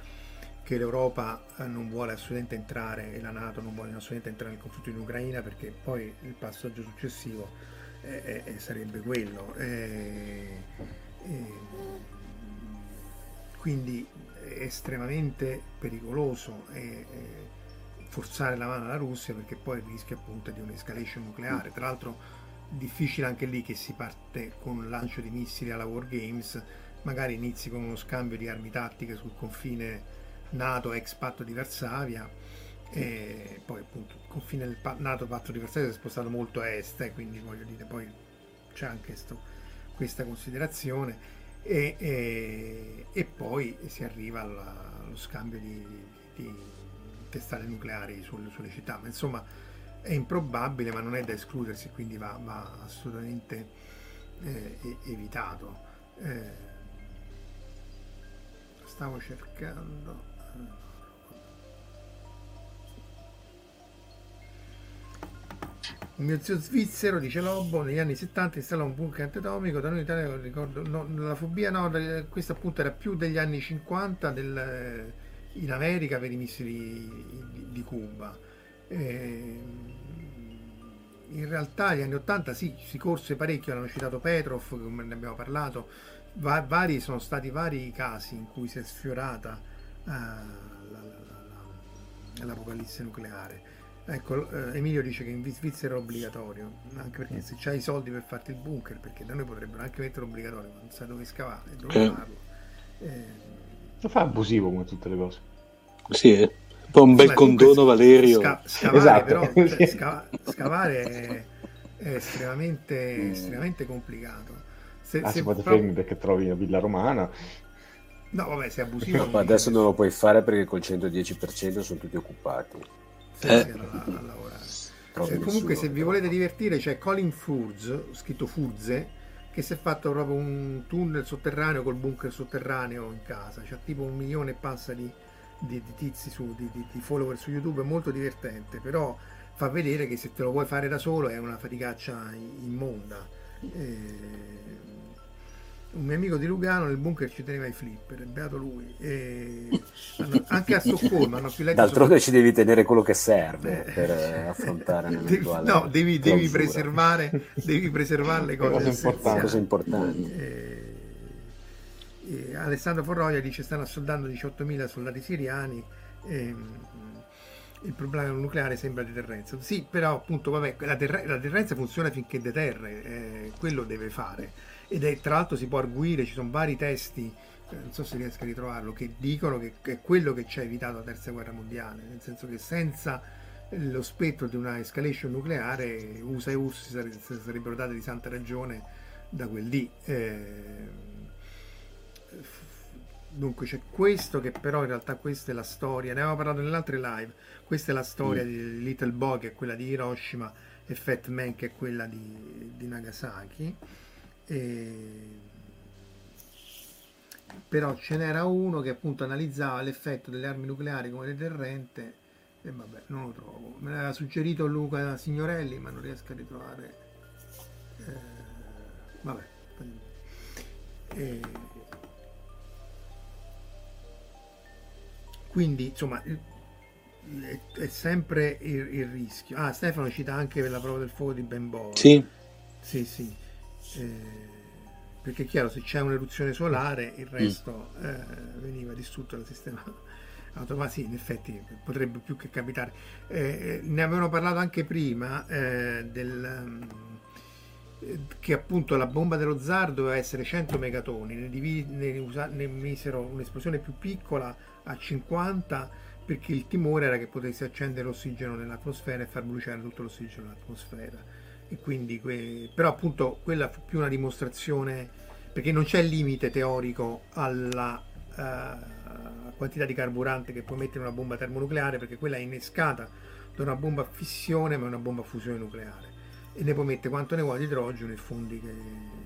che l'Europa eh, non vuole assolutamente entrare e la Nato non vuole assolutamente entrare nel conflitto in Ucraina perché poi il passaggio successivo eh, eh, sarebbe quello. Eh, quindi è estremamente pericoloso forzare la mano alla Russia perché poi rischia appunto di un'escalation nucleare. Tra l'altro difficile anche lì che si parte con un lancio di missili alla War Games, magari inizi con uno scambio di armi tattiche sul confine NATO ex patto di Varsavia e poi appunto il confine del NATO patto di Varsavia si è spostato molto a est eh, quindi voglio dire poi c'è anche sto, questa considerazione e, e, e, poi si arriva alla, allo scambio di, di, di testate nucleari sulle, sulle, città. Ma insomma è improbabile ma non è da escludersi quindi va, va assolutamente eh, evitato. Eh, stavo cercando Un mio zio svizzero, dice Lobo, negli anni 70 installò un bunker antitomico, da noi in Italia ricordo, no, la fobia no, questa appunto era più degli anni 50 del, in America per i missili di, Cuba. E, in realtà negli anni 80 sì, si corse parecchio, hanno citato Petrov, come ne abbiamo parlato, Va, vari, sono stati vari casi in cui si è sfiorata la, l'apocalisse nucleare. Ecco, eh, Emilio dice che in Svizzera è obbligatorio, anche perché se c'hai i soldi per farti il bunker, perché da noi potrebbero anche mettere obbligatorio, ma non sai dove scavare, dove eh. farlo. Eh... Lo fa abusivo come tutte le cose. Sì, è un po' un bel condono Valerio. Sca- scavare, esatto. però, cioè, sca- scavare è, è estremamente, mm. estremamente complicato. Se, ah, se si può proprio... fermi perché trovi una villa romana. No, vabbè, sei abusivo. No, ma adesso non lo puoi fare perché col 110% sono tutti occupati eh. a, a lavorare. Eh, comunque se vi volete divertire c'è Colin Furz, scritto Furze, che si è fatto proprio un tunnel sotterraneo col bunker sotterraneo in casa, c'ha tipo un milione e passa di, di, di tizi su, di, di, follower su YouTube, è molto divertente, però fa vedere che se te lo vuoi fare da solo è una faticaccia immonda. Eh, un mio amico di Lugano nel bunker ci teneva i flipper, è beato lui. E anche a Stoccolma hanno più letto. D'altronde sopra... ci devi tenere quello che serve eh, per affrontare un'eventuale. No, devi, devi, preservare, devi preservare le cose, cose importanti. Cose importanti. E... E Alessandro Forroia dice stanno assoldando 18.000 soldati siriani. E il problema nucleare sembra deterrenza. Sì, però appunto vabbè, la, ter- la deterrenza funziona finché deterre, eh, quello deve fare ed è tra l'altro si può arguire, ci sono vari testi, eh, non so se riesco a ritrovarlo, che dicono che, che è quello che ci ha evitato la terza guerra mondiale, nel senso che senza lo spettro di una escalation nucleare USA e URSS sarebbero date di santa ragione da quel lì. Eh, dunque c'è questo che però in realtà questa è la storia, ne avevamo parlato nelle altre live, questa è la storia mm. di Little Boy che è quella di Hiroshima e Fat Man che è quella di, di Nagasaki. E... Però ce n'era uno che appunto analizzava l'effetto delle armi nucleari come deterrente e vabbè, non lo trovo. Me l'aveva suggerito Luca Signorelli, ma non riesco a ritrovare. Eh, vabbè. E... Quindi, insomma, è, è sempre il, il, rischio. Ah, Stefano cita anche per la prova del fuoco di Ben Boy. Sì. Sì, sì. Eh, perché è chiaro, se c'è un'eruzione solare, il resto mm. eh, veniva distrutto dal sistema automatico. Sì, in effetti potrebbe più che capitare. Eh, eh ne avevano parlato anche prima eh, del, um, che appunto la bomba dello zar doveva essere 100 megatoni, ne, div- ne, usa- ne misero un'esplosione più piccola a 50 perché il timore era che potesse accendere l'ossigeno nell'atmosfera e far bruciare tutto l'ossigeno nell'atmosfera e quindi que... però appunto quella fu più una dimostrazione perché non c'è limite teorico alla, uh, quantità di carburante che puoi mettere una bomba termonucleare perché quella è innescata da una bomba a fissione ma è una bomba a fusione nucleare. E ne puoi mettere quanto ne vuoi di idrogeno e fondi che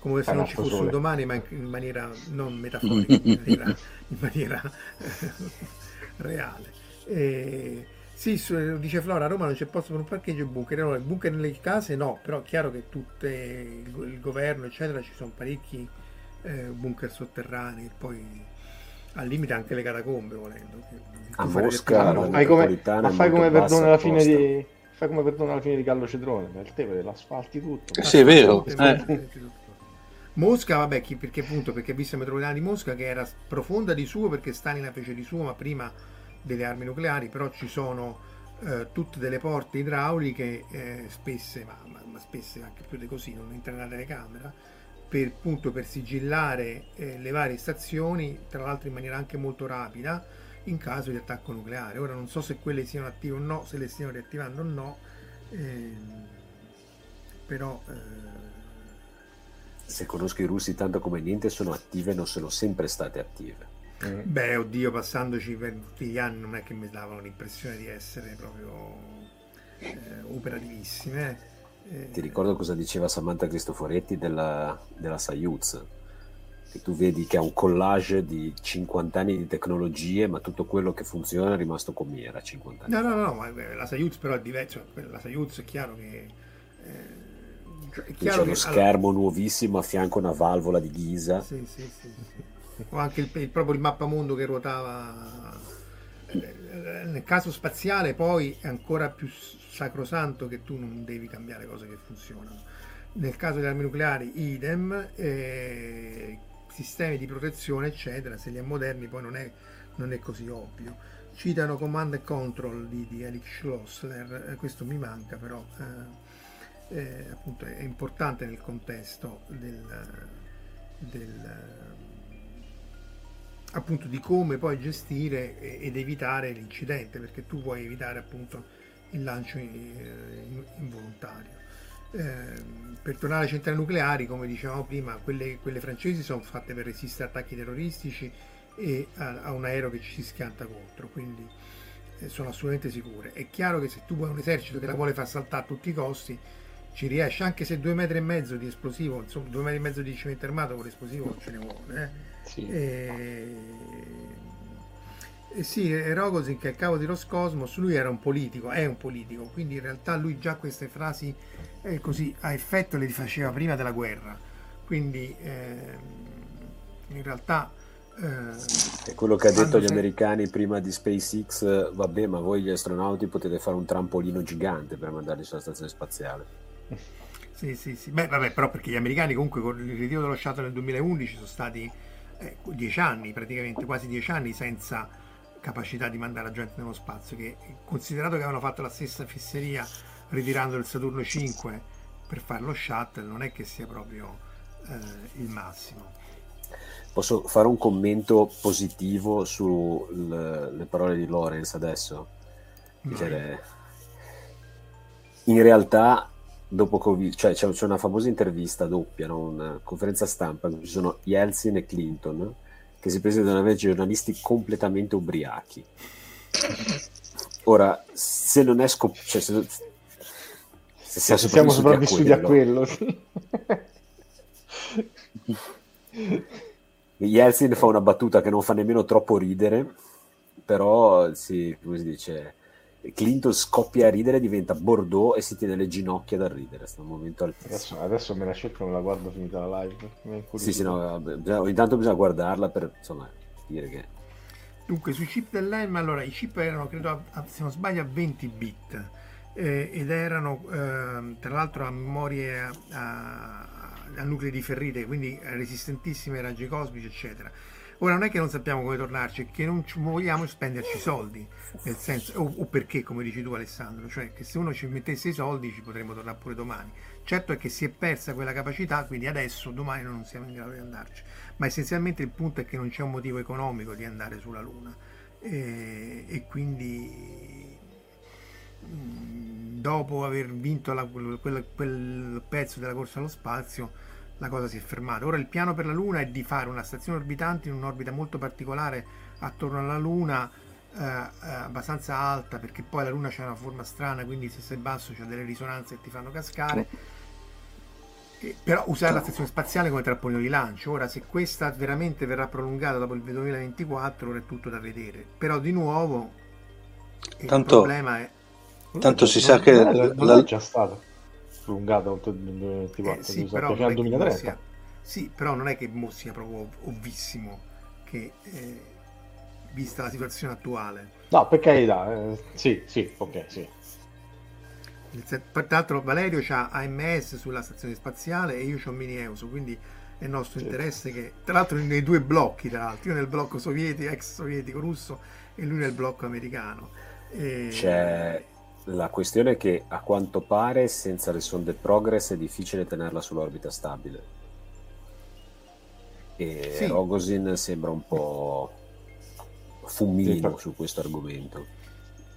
come se non ci fosse un domani ma in maniera non metaforica in maniera, in maniera reale. E, sì, dice Flora, a Roma non c'è posto per un parcheggio e bunker. No, il bunker nelle case no, però è chiaro che tutte, il, il governo, eccetera, ci sono parecchi eh, bunker sotterranei, poi al limite anche le catacombe volendo. A Mosca, no, fai come, ma fai come per alla fine di fai come per alla fine di Gallo Cedrone, per te per l'asfalti tutto. Eh, sì, è vero. Eh. Mosca, vabbè, chi, perché appunto, perché vista metropolitana di Mosca che era profonda di suo perché Stalin la fece di suo, ma prima delle armi nucleari, però ci sono eh, tutte delle porte idrauliche, eh, spesse, ma, ma, ma, spesse anche più di così, non entra nella telecamera, per, appunto, per sigillare eh, le varie stazioni, tra l'altro in maniera anche molto rapida, in caso di attacco nucleare. Ora non so se quelle siano attive o no, se le stiano riattivando o no, ehm, però... Eh, se conosco i russi tanto come niente, sono attive, non sono sempre state attive. Mm. Beh, oddio, passandoci per tutti gli anni non è che mi davano l'impressione di essere proprio eh, operativissime. Eh, Ti ricordo cosa diceva Samantha Cristoforetti della, della Soyuz? Che tu vedi che ha un collage di 50 anni di tecnologie, ma tutto quello che funziona è rimasto come era 50 anni. No, no, no, ma eh, la Soyuz però è diversa. La Soyuz è chiaro che. Eh, cioè, è chiaro C'è uno schermo allora... nuovissimo a fianco a una valvola di ghisa. Sì, sì, sì. sì o anche il, il, proprio il mappamondo che ruotava. Eh, nel caso spaziale poi è ancora più sacrosanto che tu non devi cambiare cose che funzionano. Nel caso delle armi nucleari idem eh, sistemi di protezione eccetera se li è moderni poi non è, non è così ovvio. Citano command and control di, di Eric Schlossler eh, questo mi manca però eh, eh, appunto è importante nel contesto del, del appunto di come poi gestire ed evitare l'incidente, perché tu puoi evitare appunto il lancio eh, involontario. Eh, per tornare alle centrali nucleari, come dicevamo prima, quelle, quelle francesi sono fatte per resistere a attacchi terroristici e a, a un aereo che ci si schianta contro, quindi eh, sono assolutamente sicure. È chiaro che se tu vuoi un esercito che la vuole far saltare a tutti i costi, ci riesce anche se due metri e mezzo di esplosivo, insomma due metri e mezzo di cemento armato con l'esplosivo ce ne vuole. Eh? Sì. E... E sì, Rogozin che è il capo di Roscosmos, lui era un politico, è un politico, quindi in realtà lui già queste frasi eh, così a effetto le faceva prima della guerra, quindi eh, in realtà... Eh, è quello che ha detto agli se... americani prima di SpaceX, vabbè ma voi gli astronauti potete fare un trampolino gigante per mandarli sulla stazione spaziale. Sì, sì, sì, beh vabbè però perché gli americani comunque con il ritiro dello shuttle nel 2011 sono stati eh, dieci anni, praticamente quasi dieci anni senza capacità di mandare la gente nello spazio, che considerato che avevano fatto la stessa fesseria ritirando il Saturno 5 per fare lo shuttle, non è che sia proprio eh, il massimo. Posso fare un commento positivo sulle parole di Lorenz adesso? Dicere, in realtà dopo Covid, cioè c'è, c'è, una famosa intervista doppia, no? una conferenza stampa dove ci sono Yeltsin e Clinton che si presentano invece giornalisti completamente ubriachi. Ora, se non è scop- cioè, se, se, se siamo sopravvissuti a quello, a quello. Yeltsin fa una battuta che non fa nemmeno troppo ridere, però sì, come si dice Clinton scoppia a ridere, diventa Bordeaux e si tiene le ginocchia da ridere. Sto momento adesso, adesso, me la cerco e me la guardo finita la live. Sì, sì, no, bisogna, intanto bisogna guardarla per insomma dire che. Dunque, sui chip dell'ELM, allora i chip erano, credo, a, se non sbaglio, a 20 bit eh, ed erano eh, tra l'altro a memorie a, a, a nuclei di ferrite, quindi resistentissime ai raggi cosmici, eccetera Ora non è che non sappiamo come tornarci, è che non vogliamo spenderci soldi, nel senso, o, o, perché, come dici tu Alessandro, cioè che se uno ci mettesse i soldi ci potremmo tornare pure domani. Certo è che si è persa quella capacità, quindi adesso, domani non siamo in grado di andarci, ma essenzialmente il punto è che non c'è un motivo economico di andare sulla Luna. E, e quindi mm, dopo aver vinto la, quel, quel, pezzo della corsa allo spazio la cosa si è fermata. Ora il piano per la Luna è di fare una stazione orbitante in un'orbita molto particolare attorno alla Luna, eh, eh, abbastanza alta, perché poi la Luna c'è una forma strana, quindi se sei basso c'è delle risonanze che ti fanno cascare. Eh, però usare la stazione spaziale come trampolino di lancio. Ora, se questa veramente verrà prolungata dopo il 2024, ora è tutto da vedere. Però di nuovo il Tanto- problema è Tanto si sa che la- la- è già stata prolungata oltre il 2024, Eh, sì, mi sa, però fino non al è che mo 2030. sia- sì, però non è che mo sia proprio ov- ovvissimo che eh, vista la situazione attuale. No, per carità, eh, sì, sì, ok, sì. Tra l'altro Valerio ha AMS sulla stazione spaziale e io ho Mini Euso, quindi è nostro Sì. interesse che, tra l'altro nei due blocchi, tra l'altro, io nel blocco sovietico, ex sovietico russo e lui nel blocco americano. E- C'è la questione che a quanto pare senza le sonde Progress è difficile tenerla sull'orbita stabile. E Sì. Rogozin sembra un po' fumino su questo argomento.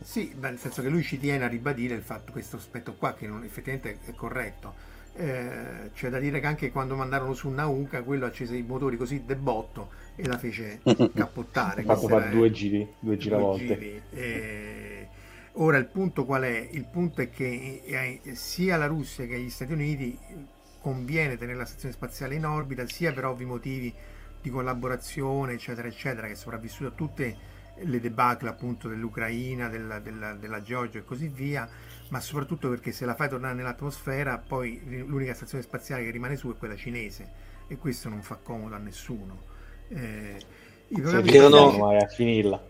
Sì, nel senso che lui ci tiene a ribadire il fatto, questo aspetto qua, che non, effettivamente è corretto. Eh, c'è da dire che anche quando mandarono su Nauka, quello accese i motori così de botto e la fece cappottare. Ha fatto fare due giri, due due giravolte. giri. Eh, ora il punto qual è? Il punto è che eh, sia la Russia che gli Stati Uniti conviene tenere la stazione spaziale in orbita, sia per ovvi motivi di collaborazione, eccetera, eccetera, che è sopravvissuto a tutte le debacle appunto dell'Ucraina, della, della, della Georgia e così via, ma soprattutto perché se la fai tornare nell'atmosfera, poi l'unica stazione spaziale che rimane su è quella cinese e questo non fa comodo a nessuno. Eh, i programmi spaziali- a finirla.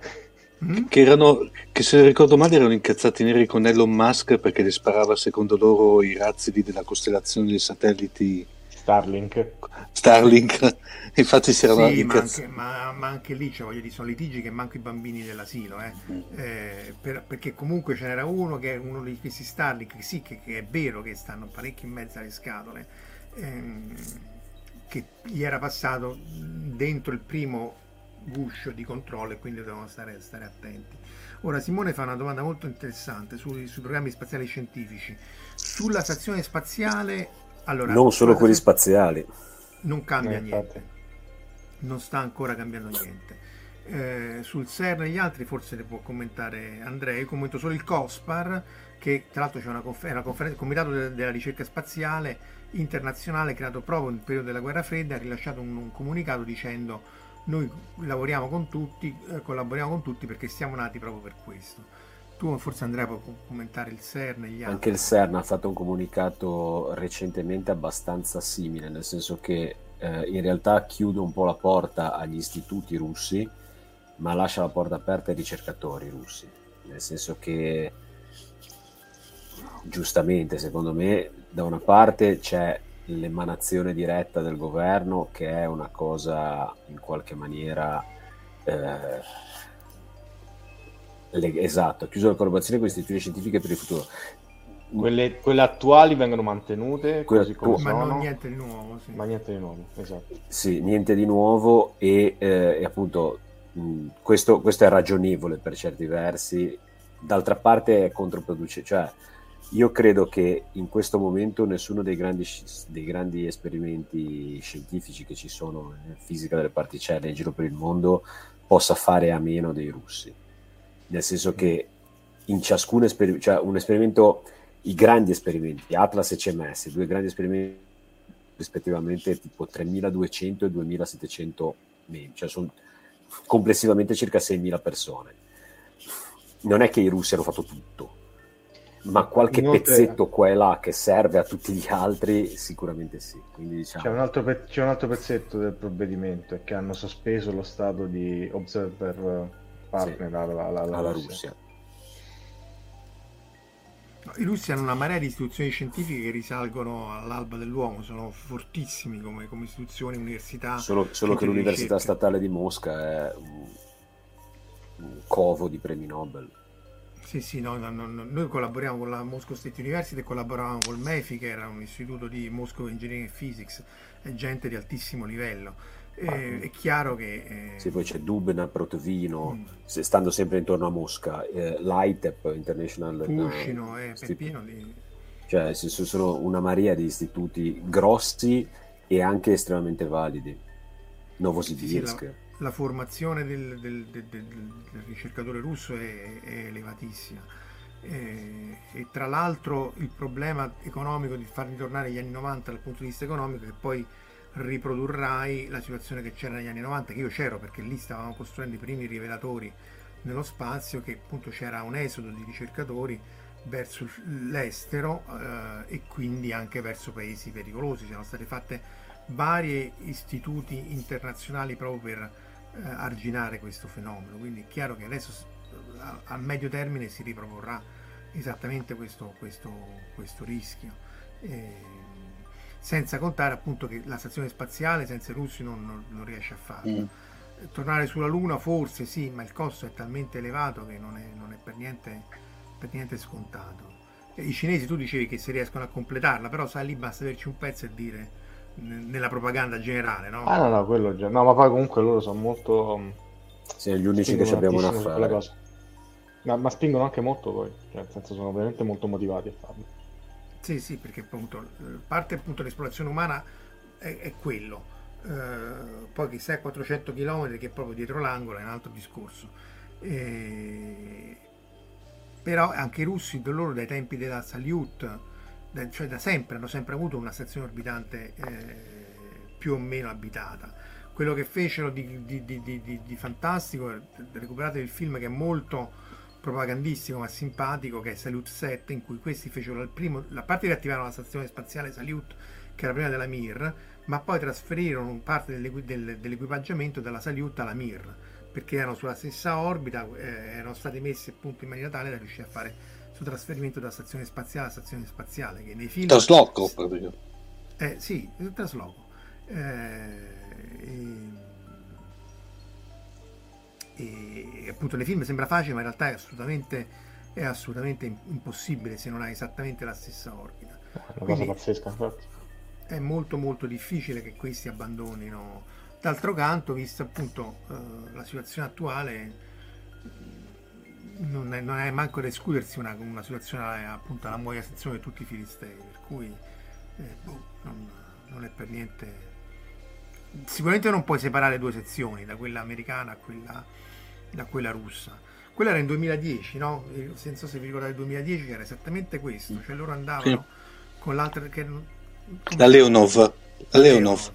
Mm? che erano che se ricordo male erano incazzati neri con Elon Musk perché le sparava secondo loro i razzi della costellazione dei satelliti Starlink. Starlink infatti si erano Sì, ma incazzati anche, ma, ma anche lì cioè, voglio dire, sono litigi che manco i bambini dell'asilo, eh. Mm. Eh, per- perché comunque ce n'era uno che è uno di questi Starlink, sì, che, che è vero che stanno parecchio in mezzo alle scatole, ehm, che gli era passato dentro il primo guscio di controllo e quindi dovevano stare, stare attenti. Ora Simone fa una domanda molto interessante sui, sui programmi spaziali scientifici. Sulla stazione spaziale, allora, non solo quelli spaziali. non cambia Eh, niente non sta ancora cambiando niente Eh, sul CERN e gli altri forse ne può commentare Andrea io commento solo il COSPAR che tra l'altro c'è una, confer- una conferenza il comitato de- della ricerca spaziale internazionale creato proprio nel periodo della guerra fredda ha rilasciato un, un comunicato dicendo noi lavoriamo con tutti eh, collaboriamo con tutti perché siamo nati proprio per questo. Tu forse Andrea puoi com- commentare il CERN e gli altri. Anche il CERN ha fatto un comunicato recentemente abbastanza simile, nel senso che eh, in realtà chiude un po' la porta agli istituti russi, ma lascia la porta aperta ai ricercatori russi, nel senso che giustamente, secondo me, da una parte c'è l'emanazione diretta del governo che è una cosa in qualche maniera eh, le- esatto, chiuso la collaborazione con le istituzioni scientifiche per il futuro. Quelle, quelle attuali vengono mantenute Quelle così come attu- ma sono, non niente di nuovo sì. ma niente di nuovo. Esatto. Sì, niente di nuovo e, eh, e appunto mh, questo, questo è ragionevole per certi versi, d'altra parte è controproducente, cioè io credo che in questo momento nessuno dei grandi, dei grandi esperimenti scientifici che ci sono in fisica delle particelle in giro per il mondo possa fare a meno dei russi, nel senso che in ciascun esperimento, cioè un esperimento, i grandi esperimenti, Atlas e CMS, due grandi esperimenti rispettivamente tipo 3200 e 2700 membri, cioè sono complessivamente circa 6000 persone. Non è che i russi hanno fatto tutto, ma qualche Inoltre- pezzetto qua e là che serve a tutti gli altri sicuramente sì. Quindi diciamo C'è un, altro pe- c'è un altro pezzetto del provvedimento è che hanno sospeso lo stato di observer eh, partner Sì. alla, alla- alla alla Russia. Russia. No, I russi hanno una marea di istituzioni scientifiche che risalgono all'alba dell'uomo, sono fortissimi come, come istituzioni, università. Solo, solo che l'Università ricerca. Statale di Mosca è un, un covo di premi Nobel. Sì, sì, no, no, no, no, noi collaboriamo con la Moscow State University e collaboravamo col MEFI, che era un istituto di Moscow Engineering Physics, gente di altissimo livello. Eh, è chiaro che... eh, Sì, poi c'è Dubna, Protovino, Mm. se- stando sempre intorno a Mosca, eh, l'ITEP, International Pushino, eh, Istitute- Peppino di... Cioè, ci sono una marea di istituti grossi e anche estremamente validi. Novosibirsk. Sì, sì, la, la, formazione del, del, del, del, ricercatore russo è, è elevatissima. E, e, tra l'altro il problema economico di far ritornare gli anni 90 dal punto di vista economico è che poi riprodurrai la situazione che c'era negli anni 90, che io c'ero perché lì stavamo costruendo i primi rivelatori nello spazio, che appunto c'era un esodo di ricercatori verso l'estero eh, e quindi anche verso paesi pericolosi. Sono state fatte vari istituti internazionali proprio per eh, arginare questo fenomeno, quindi è chiaro che adesso a, a medio termine si riproporrà esattamente questo, questo, questo rischio. Eh, senza contare appunto che la stazione spaziale senza i russi non, non, non riesce a farlo. Mm. Tornare sulla Luna forse sì, ma il costo è talmente elevato che non è, non è per, niente, per, niente, scontato. I cinesi tu dicevi che si riescono a completarla, però sai lì basta averci un pezzo e dire nella propaganda generale, no? Ah no, no, quello già. No, ma poi comunque loro sono molto... Sì, gli unici che ci abbiamo da fare. Ma, ma, spingono anche molto poi, cioè nel senso sono veramente molto motivati a farlo. Sì, sì, perché appunto parte appunto l'esplorazione umana è, è quello. Uh, poi chissà a 400 km che è proprio dietro l'angolo è un altro discorso. E... Però anche i russi, loro dai tempi della Salyut, cioè da sempre, hanno sempre avuto una stazione orbitante eh, più o meno abitata. Quello che fecero di, di, di, di fantastico, recuperate il film che è molto propagandistico ma simpatico che è Salute 7 in cui questi fecero il primo, la parte che attivarono la stazione spaziale Salute che era prima della Mir ma poi trasferirono parte dell'equipaggiamento dalla Salute alla Mir perché erano sulla stessa orbita eh, erano stati messi appunto in maniera tale da riuscire a fare questo trasferimento da stazione spaziale a stazione spaziale che nei film trasloco proprio eh, sì, trasloco. Eh, e e appunto nei film sembra facile ma in realtà è assolutamente, è assolutamente impossibile se non hai esattamente la stessa orbita una Quindi, cosa pazzesca infatti. è molto molto difficile che questi abbandonino. D'altro canto vista appunto eh, la situazione attuale non è, non è manco da escludersi una, una situazione appunto alla muoia sezione di tutti i filistei per cui eh, boh, non, non è per niente sicuramente non puoi separare due sezioni da quella americana a quella da quella russa. Quella era in 2010, no? Non so se vi ricordate il 2010 era esattamente questo, cioè loro andavano sì. con l'altra che la Leonov, la Leonov.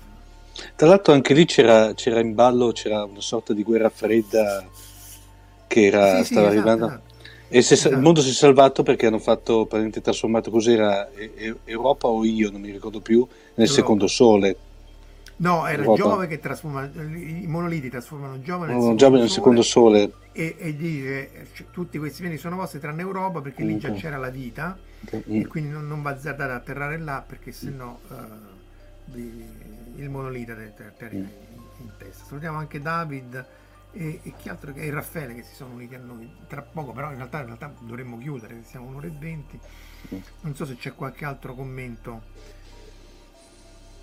Tra l'altro anche lì c'era, c'era, in ballo c'era una sorta di guerra fredda che era, sì, stava sì, esatto, arrivando. Esatto. E esatto. il mondo si è salvato perché hanno fatto praticamente trasformato cos'era Europa o io, non mi ricordo più, nel Europa. secondo sole No, era Rota. Giove che trasforma, i monoliti trasformano Giove nel, no, secondo, nel secondo sole e, e dice tutti questi piani sono vostri tranne Europa perché lì già c'era la vita mm. e quindi non, non va azzardare a atterrare là perché sennò uh, il monolite terra in, in testa. Salutiamo anche David e, e, chi altro e Raffaele che si sono uniti a noi tra poco, però in realtà, in realtà dovremmo chiudere, siamo un'ora e venti. Non so se c'è qualche altro commento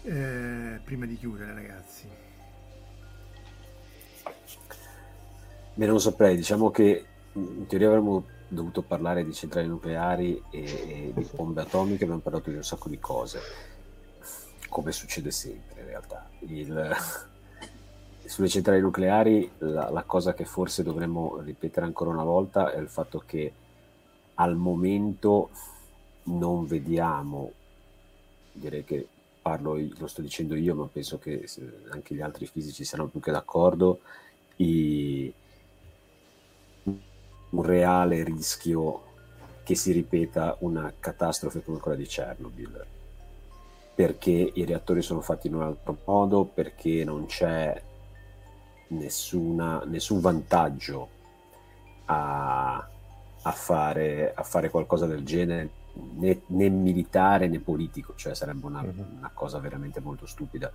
eh, prima di chiudere ragazzi Beh, non saprei, diciamo che in teoria avremmo dovuto parlare di centrali nucleari e, e di bombe atomiche, abbiamo parlato di un sacco di cose, come succede sempre in realtà. Il, sulle centrali nucleari la, la, cosa che forse dovremmo ripetere ancora una volta è il fatto che al momento non vediamo, direi che parlo, lo sto dicendo io, ma penso che anche gli altri fisici siano più che d'accordo, i, un reale rischio che si ripeta una catastrofe come quella di Chernobyl, perché i reattori sono fatti in un altro modo, perché non c'è nessuna, nessun vantaggio a, a, fare, a fare qualcosa del genere né, né, militare né politico, cioè sarebbe una, uh-huh. una, cosa veramente molto stupida.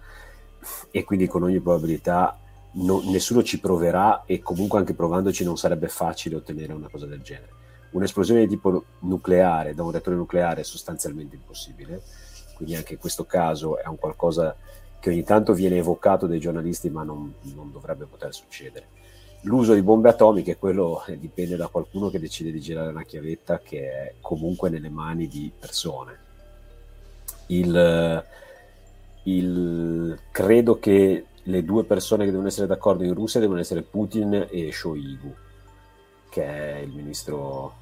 E quindi con ogni probabilità no, nessuno ci proverà e comunque anche provandoci non sarebbe facile ottenere una cosa del genere. Un'esplosione di tipo nucleare da un reattore nucleare è sostanzialmente impossibile, quindi anche in questo caso è un qualcosa che ogni tanto viene evocato dai giornalisti ma non, non dovrebbe poter succedere l'uso di bombe atomiche, quello eh, dipende da qualcuno che decide di girare una chiavetta che è comunque nelle mani di persone. Il, il, credo che le due persone che devono essere d'accordo in Russia devono essere Putin e Shoigu, che è il ministro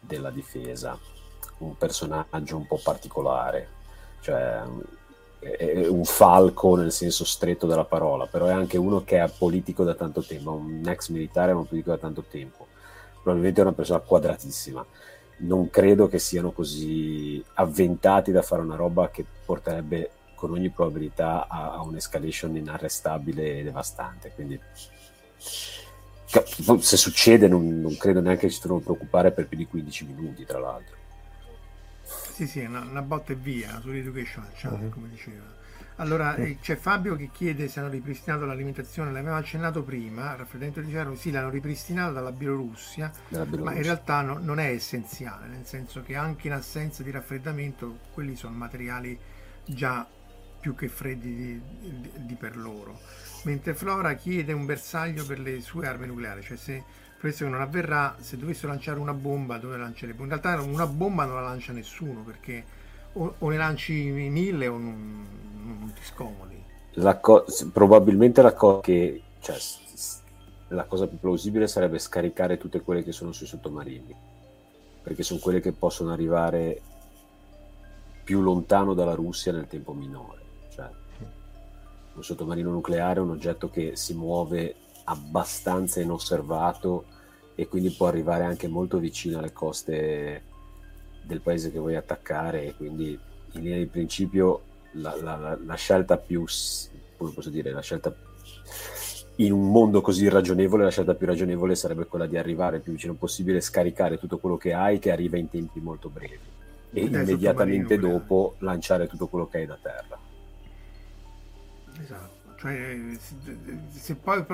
della difesa, un personaggio un po' particolare, cioè è un falco nel senso stretto della parola, però è anche uno che è politico da tanto tempo, un ex militare ma politico da tanto tempo, probabilmente è una persona quadratissima. Non credo che siano così avventati da fare una roba che porterebbe con ogni probabilità a, a un'escalation inarrestabile e devastante. Quindi, se succede, non, non credo neanche che ci devono preoccupare per più di 15 minuti, tra l'altro. Sì, sì, una, una botta e via sull'education channel, uh-huh. come diceva. Allora, uh-huh. c'è Fabio che chiede se hanno ripristinato l'alimentazione, l'avevamo accennato prima, raffreddamento di cervo, sì, l'hanno ripristinato dalla Bielorussia, Bielorussia. ma in realtà no, non è essenziale, nel senso che anche in assenza di raffreddamento quelli sono materiali già più che freddi di, di, di, per loro. Mentre Flora chiede un bersaglio per le sue armi nucleari, cioè se questo non avverrà, se dovessero lanciare una bomba dove lancerebbe? In realtà una bomba non la lancia nessuno perché o, o ne lanci mille o non, non ti scomodi. La co- probabilmente la cosa che cioè, la cosa più plausibile sarebbe scaricare tutte quelle che sono sui sottomarini perché sono quelle che possono arrivare più lontano dalla Russia nel tempo minore un sottomarino nucleare è un oggetto che si muove abbastanza inosservato e quindi può arrivare anche molto vicino alle coste del paese che vuoi attaccare e quindi in linea di principio la, la, la scelta più come posso dire la scelta in un mondo così ragionevole la scelta più ragionevole sarebbe quella di arrivare il più vicino possibile scaricare tutto quello che hai che arriva in tempi molto brevi e immediatamente dopo lanciare tutto quello che hai da terra. Esatto, cioè se, poi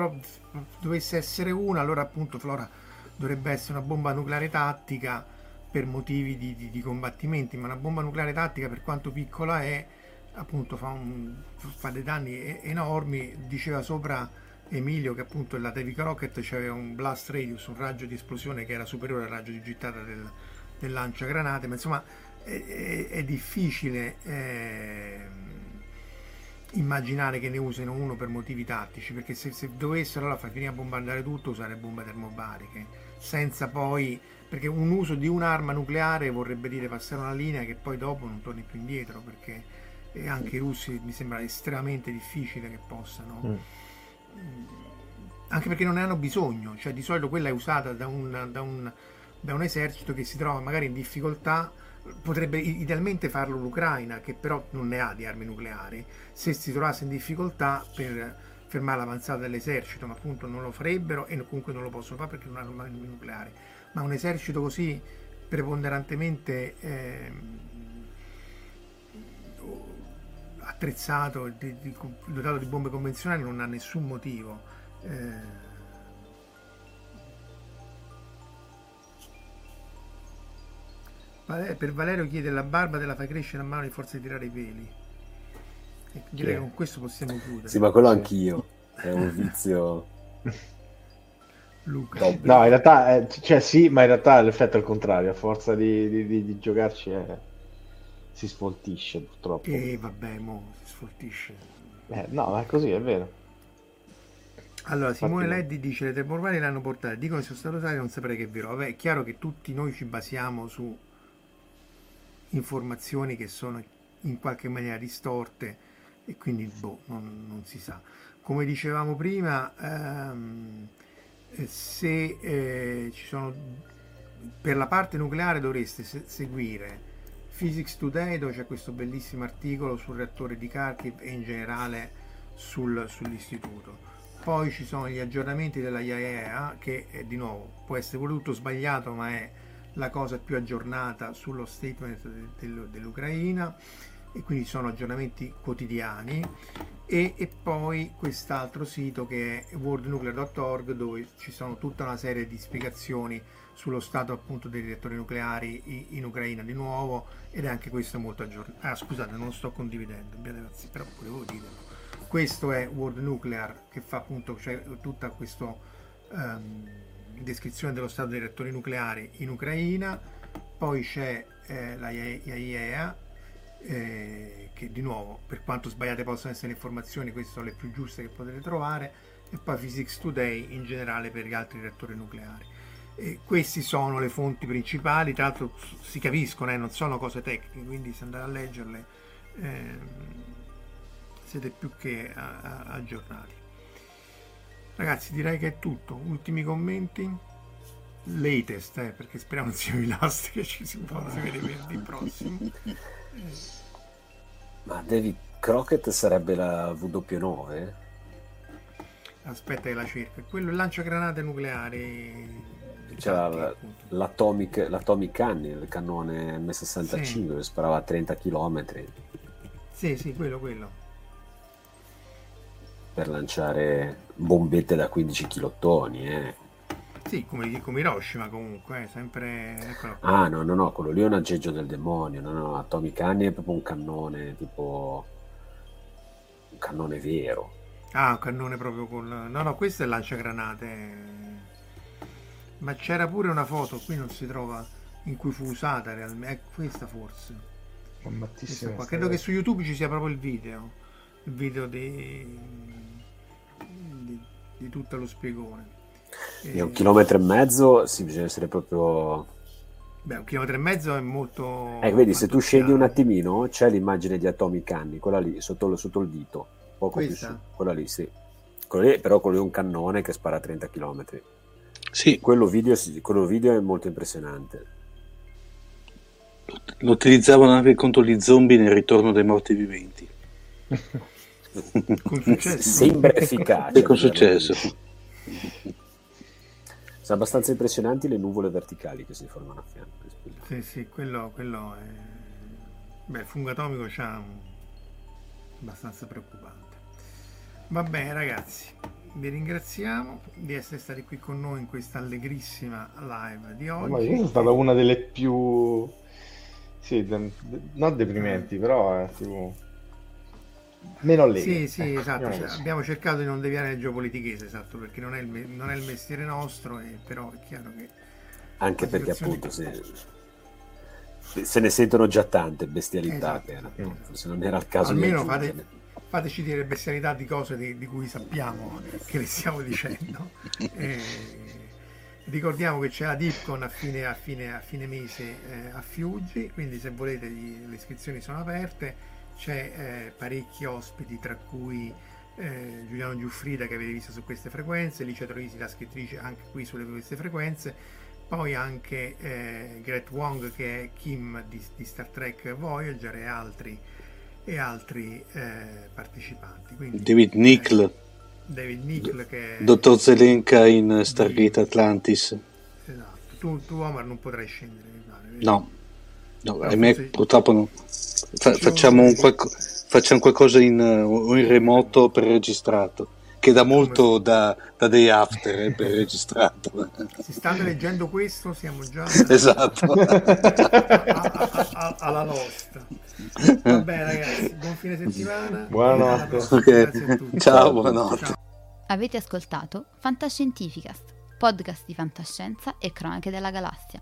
dovesse essere una, allora appunto Flora dovrebbe essere una bomba nucleare tattica per motivi di, di, di combattimenti, ma una bomba nucleare tattica per quanto piccola è, appunto fa, un, fa dei danni enormi, diceva sopra Emilio che appunto la Tevica Rocket c'aveva un blast radius, un raggio di esplosione che era superiore al raggio di gittata del, del lanciagranate, ma insomma è, è, è difficile eh, immaginare che ne usino uno per motivi tattici, perché se, se dovessero allora far finire a bombardare tutto usare bombe termobariche, senza poi, perché un uso di un'arma nucleare vorrebbe dire passare una linea che poi dopo non torni più indietro, perché anche i russi mi sembra estremamente difficile che possano... Mm. Anche perché non ne hanno bisogno, cioè di solito quella è usata da un, da un, da un esercito che si trova magari in difficoltà potrebbe idealmente farlo l'Ucraina, che però non ne ha di armi nucleari, se si trovasse in difficoltà per fermare l'avanzata dell'esercito, ma appunto non lo farebbero e comunque non lo possono fare perché non hanno armi nucleari. Ma un esercito così preponderantemente eh, attrezzato, di, di, dotato di bombe convenzionali, non ha nessun motivo. Eh, per Valerio chiede la barba te la fai crescere a mano di forza di tirare i peli. E direi che con questo possiamo chiudere. Sì, ma quello anch'io. È un vizio. Luca. No, in realtà, eh, cioè sì, ma in realtà l'effetto è il contrario. A forza di, di, di, di giocarci è... si sfoltisce purtroppo. E vabbè, mo si sfoltisce. Eh, no, ma è così, è vero. Allora, Simone Infatti, Leddi dice le termormali l'hanno portata, dicono che sono stato usate, non saprei che è vero. Vabbè, è chiaro che tutti noi ci basiamo su informazioni che sono in qualche maniera distorte e quindi boh, non, non si sa. Come dicevamo prima, ehm, se eh, ci sono per la parte nucleare dovreste se- seguire Physics Today dove c'è questo bellissimo articolo sul reattore di Kharkiv e in generale sul, sull'istituto. Poi ci sono gli aggiornamenti della IAEA che eh, di nuovo può essere tutto sbagliato ma è la cosa più aggiornata sullo statement dell'Ucraina e quindi sono aggiornamenti quotidiani e, e poi quest'altro sito che è worldnuclear.org dove ci sono tutta una serie di spiegazioni sullo stato appunto dei reattori nucleari in Ucraina di nuovo ed è anche questo molto aggiornato. Ah scusate non lo sto condividendo, però volevo dirlo. Questo è World Nuclear che fa appunto cioè, tutto questo um, descrizione dello stato dei reattori nucleari in Ucraina, poi c'è eh, la IAEA eh, che di nuovo, per quanto sbagliate possano essere le informazioni, queste sono le più giuste che potete trovare, e poi Physics Today in generale per gli altri reattori nucleari. E queste sono le fonti principali, tra l'altro si capiscono, eh, non sono cose tecniche, quindi se andate a leggerle eh, siete più che a, a, aggiornati. Ragazzi, direi che è tutto. Ultimi commenti? Latest, eh, perché speriamo siano i last che ci si può vedere venerdì prossimo. Ma David Crockett sarebbe la W9? Aspetta che la cerca. Quello è il lanciagranate nucleari. C'era l'atomic, l'atomic Canny, il cannone M65 sì. che sparava a 30 km. Sì, sì, quello, quello. Per lanciare bombette da 15 kilottoni, eh. Sì, come, come Hiroshima comunque, eh, sempre... Ah, no, no, no, quello lì è un aggeggio del demonio, no, no, Atomic Honey è proprio un cannone, tipo... un cannone vero. Ah, un cannone proprio con... No, no, questo è il lanciagranate. Ma c'era pure una foto, qui non si trova, in cui fu usata realmente. È questa forse. Questa. Credo che su YouTube ci sia proprio il video. Il video di, di, tutto lo spiegone. E un chilometro e mezzo sì, bisogna essere proprio... Beh, un chilometro e mezzo è molto... Eh, vedi, se tu scendi un attimino, c'è l'immagine di Atomic Canny, quella lì, sotto, sotto il dito. Poco Questa? più su. Quella lì, sì. Quello lì, però quello lì è un cannone che spara a 30 km. Sì. Quello video, quello video è molto impressionante. Lo utilizzavano anche contro gli zombie nel ritorno dei morti viventi. Sembra efficace. E con successo. Sono abbastanza impressionanti le nuvole verticali che si formano a fianco. Sì, sì, quello, quello è... Beh, il fungo atomico c'ha un... abbastanza preoccupante. Va bene ragazzi, vi ringraziamo di essere stati qui con noi in questa allegrissima live di oggi. Ma è stata una delle più... Sì, de... non deprimenti, eh. però è tipo meno allegri. Sì, sì, esatto. Cioè, abbiamo cercato di non deviare nel geopolitichese, esatto, perché non è il, non è il mestiere nostro, e, però è chiaro che... Anche perché appunto se, se, ne sentono già tante bestialità, esatto, che, esatto. se non era il caso Almeno fate, fateci dire bestialità di cose di, di, cui sappiamo che le stiamo dicendo. e, ricordiamo che c'è la Dipcon a fine, a fine, a fine mese eh, a Fiuggi, quindi se volete gli, le iscrizioni sono aperte c'è eh, parecchi ospiti, tra cui eh, Giuliano Giuffrida che avete visto su queste frequenze, Licia Troisi, la scrittrice anche qui sulle queste frequenze, poi anche eh, Gret Wong che è Kim di, di, Star Trek Voyager e altri, e altri eh, partecipanti. Quindi, David. Eh, David Nichol che è... Dottor Zelenka in Stargate Atlantis. Esatto, tu, tu Omar non potrai scendere. No, no, ahimè purtroppo no. Fa- facciamo, un qualco- facciamo, qualcosa in, uh, in, remoto per registrato che dà molto da, da day after eh, per registrato. Si state leggendo questo siamo già esatto. alla nostra. Va bene ragazzi buon fine settimana. Buonanotte. Okay. ciao. buonanotte. Ciao. avete ascoltato Fantascientificast podcast di fantascienza e cronache della galassia